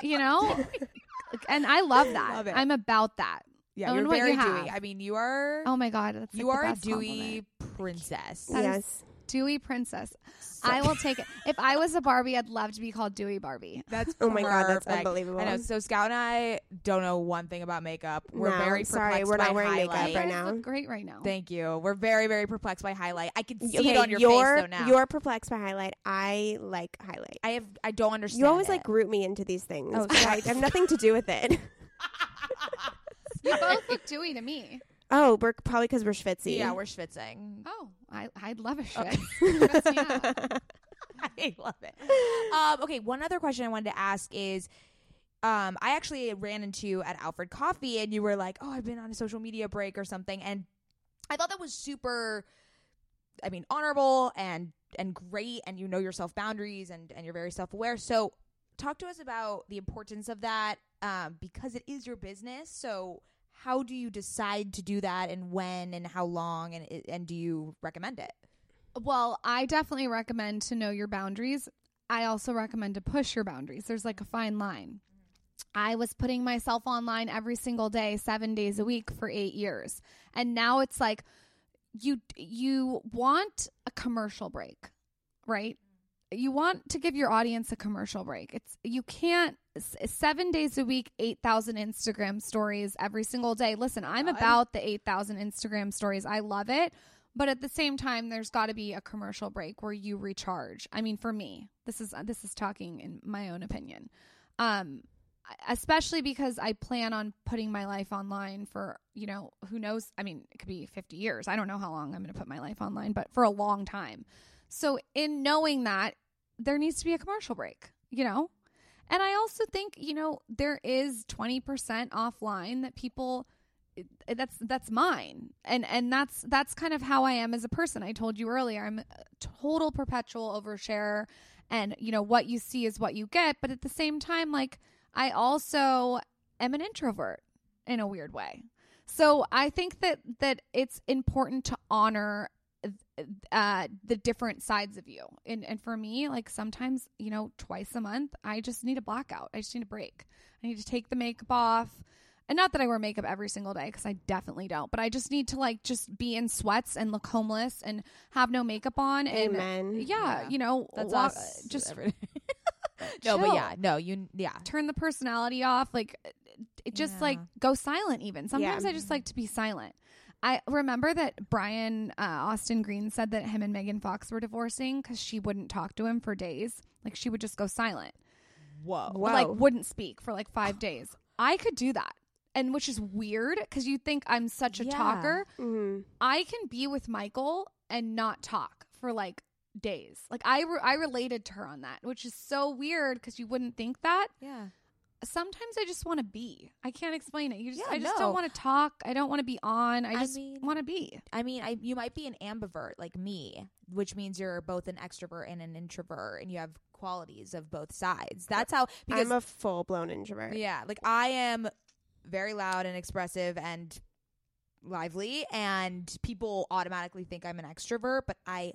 you know, and I love that. Love it. I'm about that. Yeah, Own you're what you very dewy. I mean, you are Oh my god, that's you like the are a dewy compliment. princess. That is yes, dewy princess. So- I will take it. If I was a Barbie, I'd love to be called Dewy Barbie. That's Oh my God, that's perfect. unbelievable. I know. So Scout and I don't know one thing about makeup. We're No, very sorry, perplexed we're not by wearing makeup highlight. right You guys now. look great right now. Thank you. We're very very perplexed by highlight. I can see okay, it on your you're, face though now. You're perplexed by highlight. I like highlight. I have I don't understand. You always it. like group me into these things. Oh, but I, I have nothing to do with it. You both look dewy to me. Oh, we're probably because we're schwitzy. Yeah, we're schwitzing. Oh, I I'd love a shit. Schwitz me out. I love it. Um, okay, one other question I wanted to ask is um, I actually ran into you at Alfred Coffee and you were like, Oh, I've been on a social media break or something and I thought that was super I mean, honorable and and great and you know your self boundaries and, and you're very self aware. So talk to us about the importance of that, um, because it is your business. So how do you decide to do that and when and how long and and do you recommend it? Well, I definitely recommend to know your boundaries. I also recommend to push your boundaries. There's like a fine line. I was putting myself online every single day, 7 days a week for 8 years. And now it's like you you want a commercial break, right? You want to give your audience a commercial break. It's you can't 7 days a week, 8,000 Instagram stories every single day. Listen, I'm about the 8,000 Instagram stories. I love it. But at the same time, there's got to be a commercial break where you recharge. I mean, for me, this is this is talking in my own opinion, um, especially because I plan on putting my life online for you know who knows. I mean, it could be 50 years. I don't know how long I'm going to put my life online, but for a long time. So, in knowing that, there needs to be a commercial break. You know, and I also think you know there is 20% offline that people eh, that's that's mine. And and that's that's kind of how i am as a person. I told you earlier i'm a total perpetual overshare and you know what you see is what you get. But at the same time like i also am an introvert in a weird way. So i think that that it's important to honor uh the different sides of you and and for me like sometimes you know twice a month i just need a blackout i just need a break i need to take the makeup off and not that I wear makeup every single day because I definitely don't, but I just need to like just be in sweats and look homeless and have no makeup on. And Amen. yeah, Yeah. you know, That's walk- us. just every- no, but yeah, no, you yeah. turn the personality off. Like, it just Yeah. like go silent. Even sometimes Yeah. I just like to be silent. I remember that Brian uh, Austin Green said that him and Megan Fox were divorcing because she wouldn't talk to him for days. Like she would just go silent. Whoa. Whoa. like wouldn't speak for like five days. I could do that. And which is weird because you think I'm such a Yeah. talker. Mhm. I can be with Michael and not talk for like days. Like I re- I related to her on that, which is so weird because you wouldn't think that. Yeah. Sometimes I just want to be. I can't explain it. You just Yeah, I just no. don't want to talk. I don't want to be on. I I just want to be. I mean, I you might be an ambivert like me, which means you're both an extrovert and an introvert, and you have qualities of both sides. That's how because I'm a full blown introvert. yeah, like I am very loud and expressive and lively, and people automatically think I'm an extrovert, but I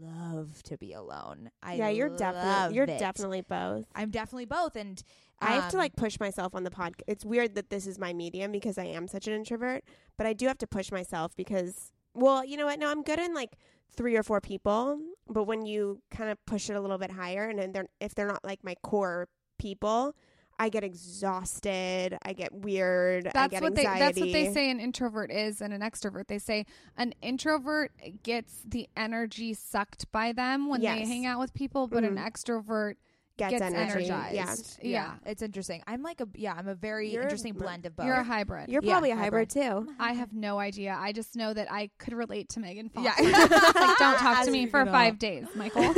love to be alone. I yeah, you're definitely you're it. definitely both. I'm definitely both, and I have to um, like push myself on the podcast. It's weird that this is my medium because I am such an introvert, but I do have to push myself because, well, you know what? No, I'm good in like three or four people, but when you kind of push it a little bit higher, and then they're if they're not like my core people, I get exhausted. I get weird. I That's get what they that's what they say an introvert is and an extrovert. They say an introvert gets the energy sucked by them when they hang out with people, but an Mhm. extrovert Gets, gets energy. energized. Yeah. Yeah. it's interesting. I'm like a yeah, I'm a very You're- interesting blend of both. You're a hybrid. You're Yeah, probably a hybrid. hybrid too. I have no idea. I just know that I could relate to Megan Fox. Yeah. Like, don't talk As to me for know. five days, Michael.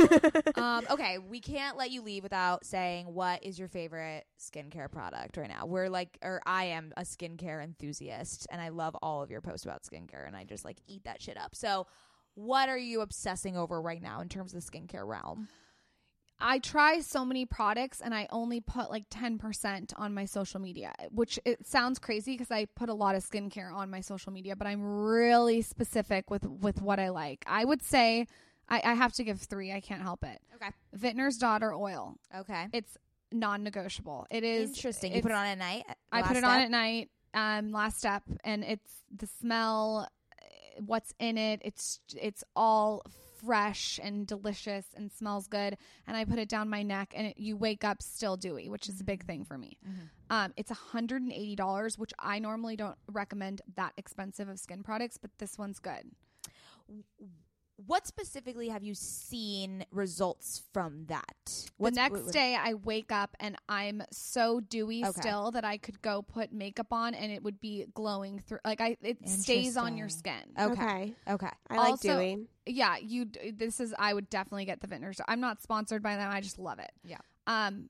um, okay, we can't let you leave without saying what is your favorite skincare product right now. We're like, or I am a skincare enthusiast, and I love all of your posts about skincare, and I just like eat that shit up. So, what are you obsessing over right now in terms of the skincare realm? I try so many products and I only put like 10% on my social media, which it sounds crazy because I put a lot of skincare on my social media, but I'm really specific with, with what I like. I would say I, I have to give three. I can't help it. Okay. Vintner's Daughter Oil. Okay, It's non-negotiable. It is interesting. You put it on at night. I put it on at night, um, last step, and it's the smell, what's in it. It's it's all fresh and delicious and smells good. And I put it down my neck, and it, you wake up still dewy, which is a big thing for me. Mhm. Um, it's hundred and eighty dollars, which I normally don't recommend that expensive of skin products, but this one's good. What specifically have you seen results from that? The next what- day, I wake up and I'm so dewy Okay. still that I could go put makeup on and it would be glowing through. Like I, it stays on your skin. Okay. Okay. Okay. I like Also- Dewey. Yeah, you. This is. I would definitely get the Vintners. I'm not sponsored by them. I just love it. Yeah. Um,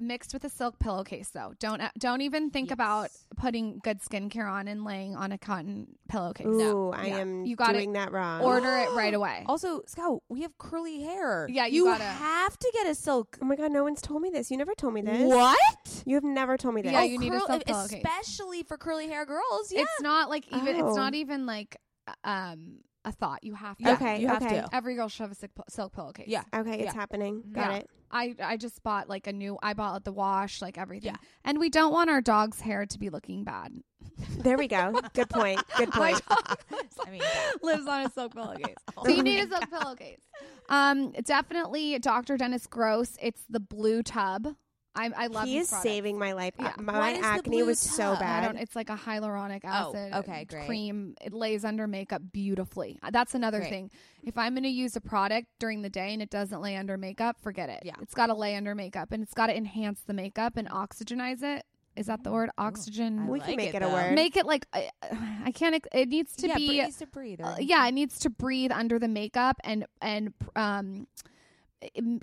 mixed with a silk pillowcase though. Don't don't even think about putting good skincare on and laying on a cotton pillowcase. Ooh, I Yeah. am You gotta doing that wrong. Order it right away. Also, Scout, we have curly hair. Yeah, you you gotta- have to get a silk. oh my god, no one's told me this. You never told me this. What? You have never told me this. Yeah, you need a silk pillowcase. especially for curly hair girls. Yeah. It's not like even. Oh. It's not even like um a thought. You have to. Yeah, Okay, you have okay. to. Every girl should have a silk, silk pillowcase. Yeah. Okay, it's Yeah. happening. Got Yeah. it. I I just bought like a new. I bought the wash, like everything. Yeah. And we don't want our dog's hair to be looking bad. There we go. Good point. Good My point. dog I mean, lives on a silk pillowcase. Oh So you need a silk pillowcase. Um, definitely Dr. Dennis Gross. It's the blue tub. I I love he is product. saving my life. Yeah. My, What is the acne blue was so tub? I bad. don't. It's like a hyaluronic Oh, acid. okay, great. Cream. It lays under makeup beautifully. That's another Great. thing. If I'm going to use a product during the day and it doesn't lay under makeup, forget it. Yeah. It's got to lay under makeup and it's got to enhance the makeup and oxygenize it. Is that the word? Oxygen. I we like can make it, it, a word. Make it like I, I can't. It needs to yeah, be. but it needs to breathe. Uh, yeah, it needs to breathe under the makeup and and um m-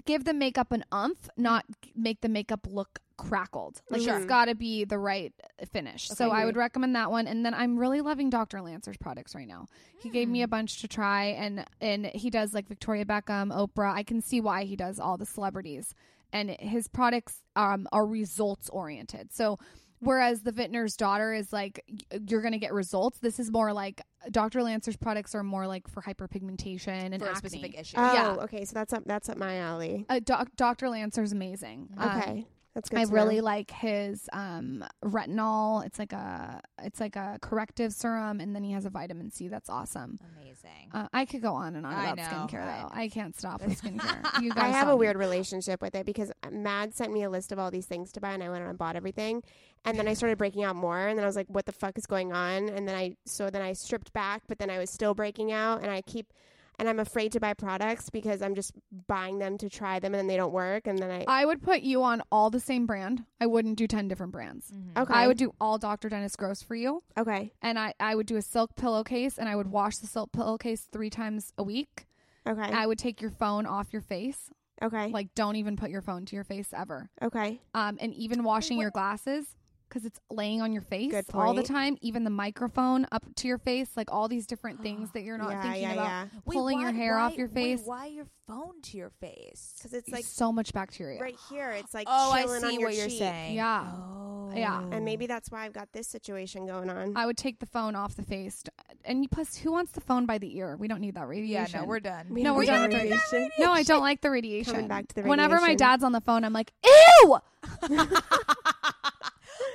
give the makeup an umph, not make the makeup look crackled. Like Sure. it's got to be the right finish. so Okay. I would recommend that one. And then I'm really loving Dr. Lancer's products right now. He gave Hmm. me a bunch to try, and and he does like Victoria Beckham, Oprah. I can see why he does all the celebrities, and his products um are results oriented. So. Whereas the Vintner's daughter is like you're gonna get results. This is more like Dr. Lancer's products are more like for hyperpigmentation and for a acne. specific issue. oh, yeah. okay. So that's up. That's up my alley. Uh, doc- Dr. Lancer's amazing. Um, Okay, that's good. I really know. like his um, retinol. It's like a it's like a corrective serum, and then he has a vitamin C that's awesome. Amazing. Uh, I could go on and on I about know, skincare I though. know. I can't stop with skincare. You guys I have a me. weird relationship with it because Mad sent me a list of all these things to buy, and I went and bought everything. And then I started breaking out more, and then I was like, "What the fuck is going on?" And then I so then I stripped back, but then I was still breaking out, and I keep. And I'm afraid to buy products because I'm just buying them to try them and then they don't work. And then I. I would put you on all the same brand. I wouldn't do ten different brands. Mhm. okay. I would do all Dr. Dennis Gross for you. Okay. and I, I would do a silk pillowcase and I would wash the silk pillowcase three times a week. Okay. I would take your phone off your face. okay. Like don't even put your phone to your face ever. okay. Um and even washing what- your glasses cuz it's laying on your face Good all the point. time, even the microphone up to your face, like all these different things that you're not yeah, thinking yeah, about. yeah. Wait, pulling your why- hair off why- your wait, face. why your phone to your face? Because it's Like like so much bacteria. right here. It's like oh, I chilling see on your what you're cheek. saying. Yeah. Oh. Yeah. And maybe that's why I've got this situation going on. I would take the phone off the face. And plus who wants the phone by the ear? We don't need that radiation. Yeah, radiation. no, we're done. We No, we're the done with radiation. No, I don't like the radiation. Coming back to the Whenever my radiation. dad's on the phone, I'm like, "Ew!"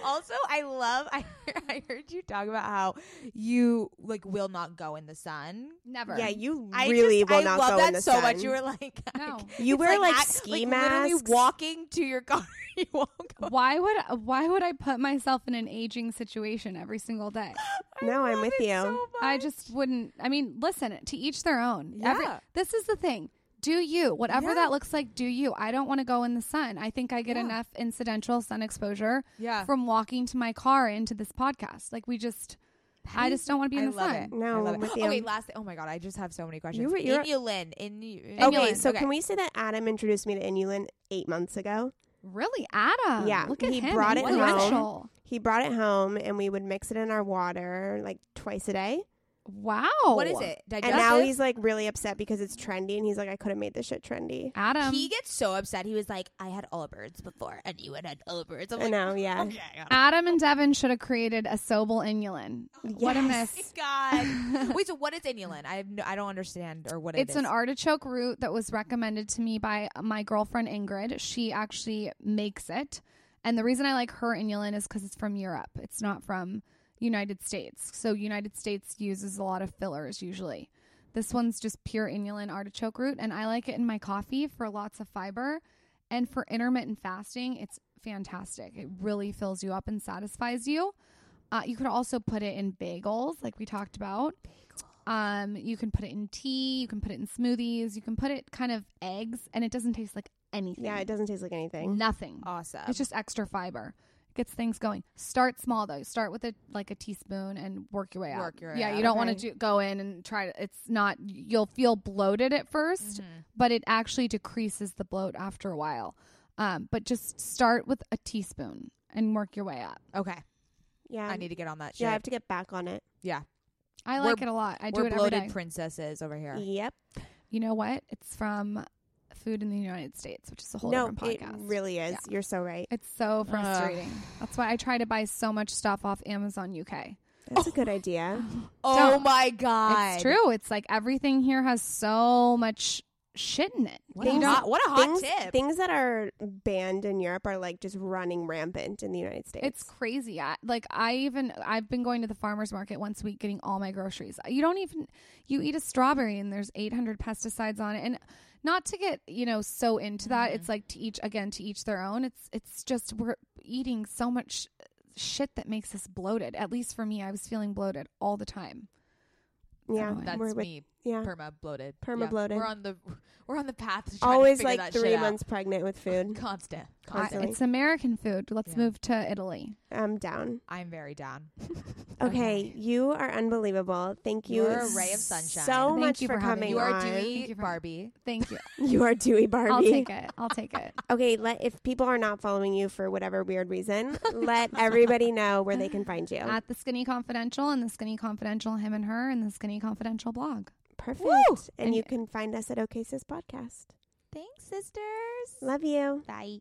also, I love. I I heard you talk about how you like will not go in the sun. Never. Yeah, you I really just, will I not love go that in the so sun. much. You were like, No. You it's wear like, act- ski like, masks. Walking to your car, you won't go. Why would why would I put myself in an aging situation every single day? No, I'm with you. so I just wouldn't. I mean, listen, to each their own. Every- Yeah. this is the thing. Do you whatever Yeah. that looks like? Do you? I don't want to go in the sun. I think I get Yeah. enough incidental sun exposure yeah. from walking to my car into this podcast. Like we just, I just don't want to be in I the love sun. it. No, I love it. Okay, oh, last. Thing. Oh my god, I just have so many questions. You were- you're- Inulin. In, in, Inulin. Okay, so Okay. can we say that Adam introduced me to Inulin eight months ago? Really, Adam? Yeah, look at he him. brought it home. He brought it home and we would mix it in our water like twice a day. Wow. What is it? And now he's like really upset because it's trendy and he's like, I could have made this shit trendy. Adam. he gets so upset. He was like, "I had Allbirds before, and you had had Allbirds." I'm I like, know, yeah. Okay, I got it. Adam and Devin should have created a Sobel inulin. What a Yes. miss. Oh God. Wait, so what is inulin? I have no, I don't understand or what it It's is. an artichoke root that was recommended to me by my girlfriend Ingrid. She actually makes it. And the reason I like her inulin is because it's from Europe. It's not from United States. So United States uses a lot of fillers usually. This one's just pure inulin artichoke root, and I like it in my coffee for lots of fiber. And for intermittent fasting, it's fantastic. It really fills you up and satisfies you. Uh, you could also put it in bagels, like we talked about. Um, you can put it in tea. You can put it in smoothies. You can put it kind of eggs, and it doesn't taste like anything. Yeah, it doesn't taste like anything. Nothing. Awesome. It's just extra fiber. Gets things going. Start small though. Start with a like a teaspoon and work your way up. Work your way yeah, up. you don't want Okay. to go in and try to. It's not. You'll feel bloated at 1st Mhm. but it actually decreases the bloat after a while. Um, but just start with a teaspoon and work your way up. Okay. Yeah. I need to get on that shit. yeah, I have to get back on it. yeah. I We're- like it a lot. I do We're it every bloated princesses over here. Yep. You know what? It's from Food in the United States, which is a whole no, different podcast. it really is. Yeah. You're so right. it's so frustrating. That's why I try to buy so much stuff off Amazon UK. That's a good idea. Oh Don't. my god. It's true. It's like everything here has so much shit in it. What a Things- hot, what a hot things, tip. things that are banned in Europe are like just running rampant in the United States. It's crazy. I, like I even I've been going to the farmers market once a week getting all my groceries. You don't even you eat a strawberry and there's 800 pesticides on it and not to get, you know, so into that. Mhm. It's like to each again to each their own. It's it's just we're eating so much shit that makes us bloated. At least for me, I was feeling bloated all the time. yeah, annoying. That's with, me, yeah. perma bloated. Perma Yeah. bloated. We're on the we're on the path to trying Always to figure like that three shit out. months pregnant with food. Constant. I- Constant. it's American food. Let's Yeah. move to Italy. I'm down. I'm very down. Okay, you are unbelievable. Thank you You're a ray of sunshine. so Thank much you for for having coming me. You are on. Dewy Thank you for- Barbie. Thank you. You are Dewy Barbie. I'll take it. I'll take it. Okay, let if people are not following you for whatever weird reason, let everybody know where they can find you. At the Skinny Confidential and the Skinny Confidential Him and Her and the Skinny Confidential blog. Perfect. Woo! And you can find us at OK Sis Podcast. Thanks, sisters. Love you. Bye.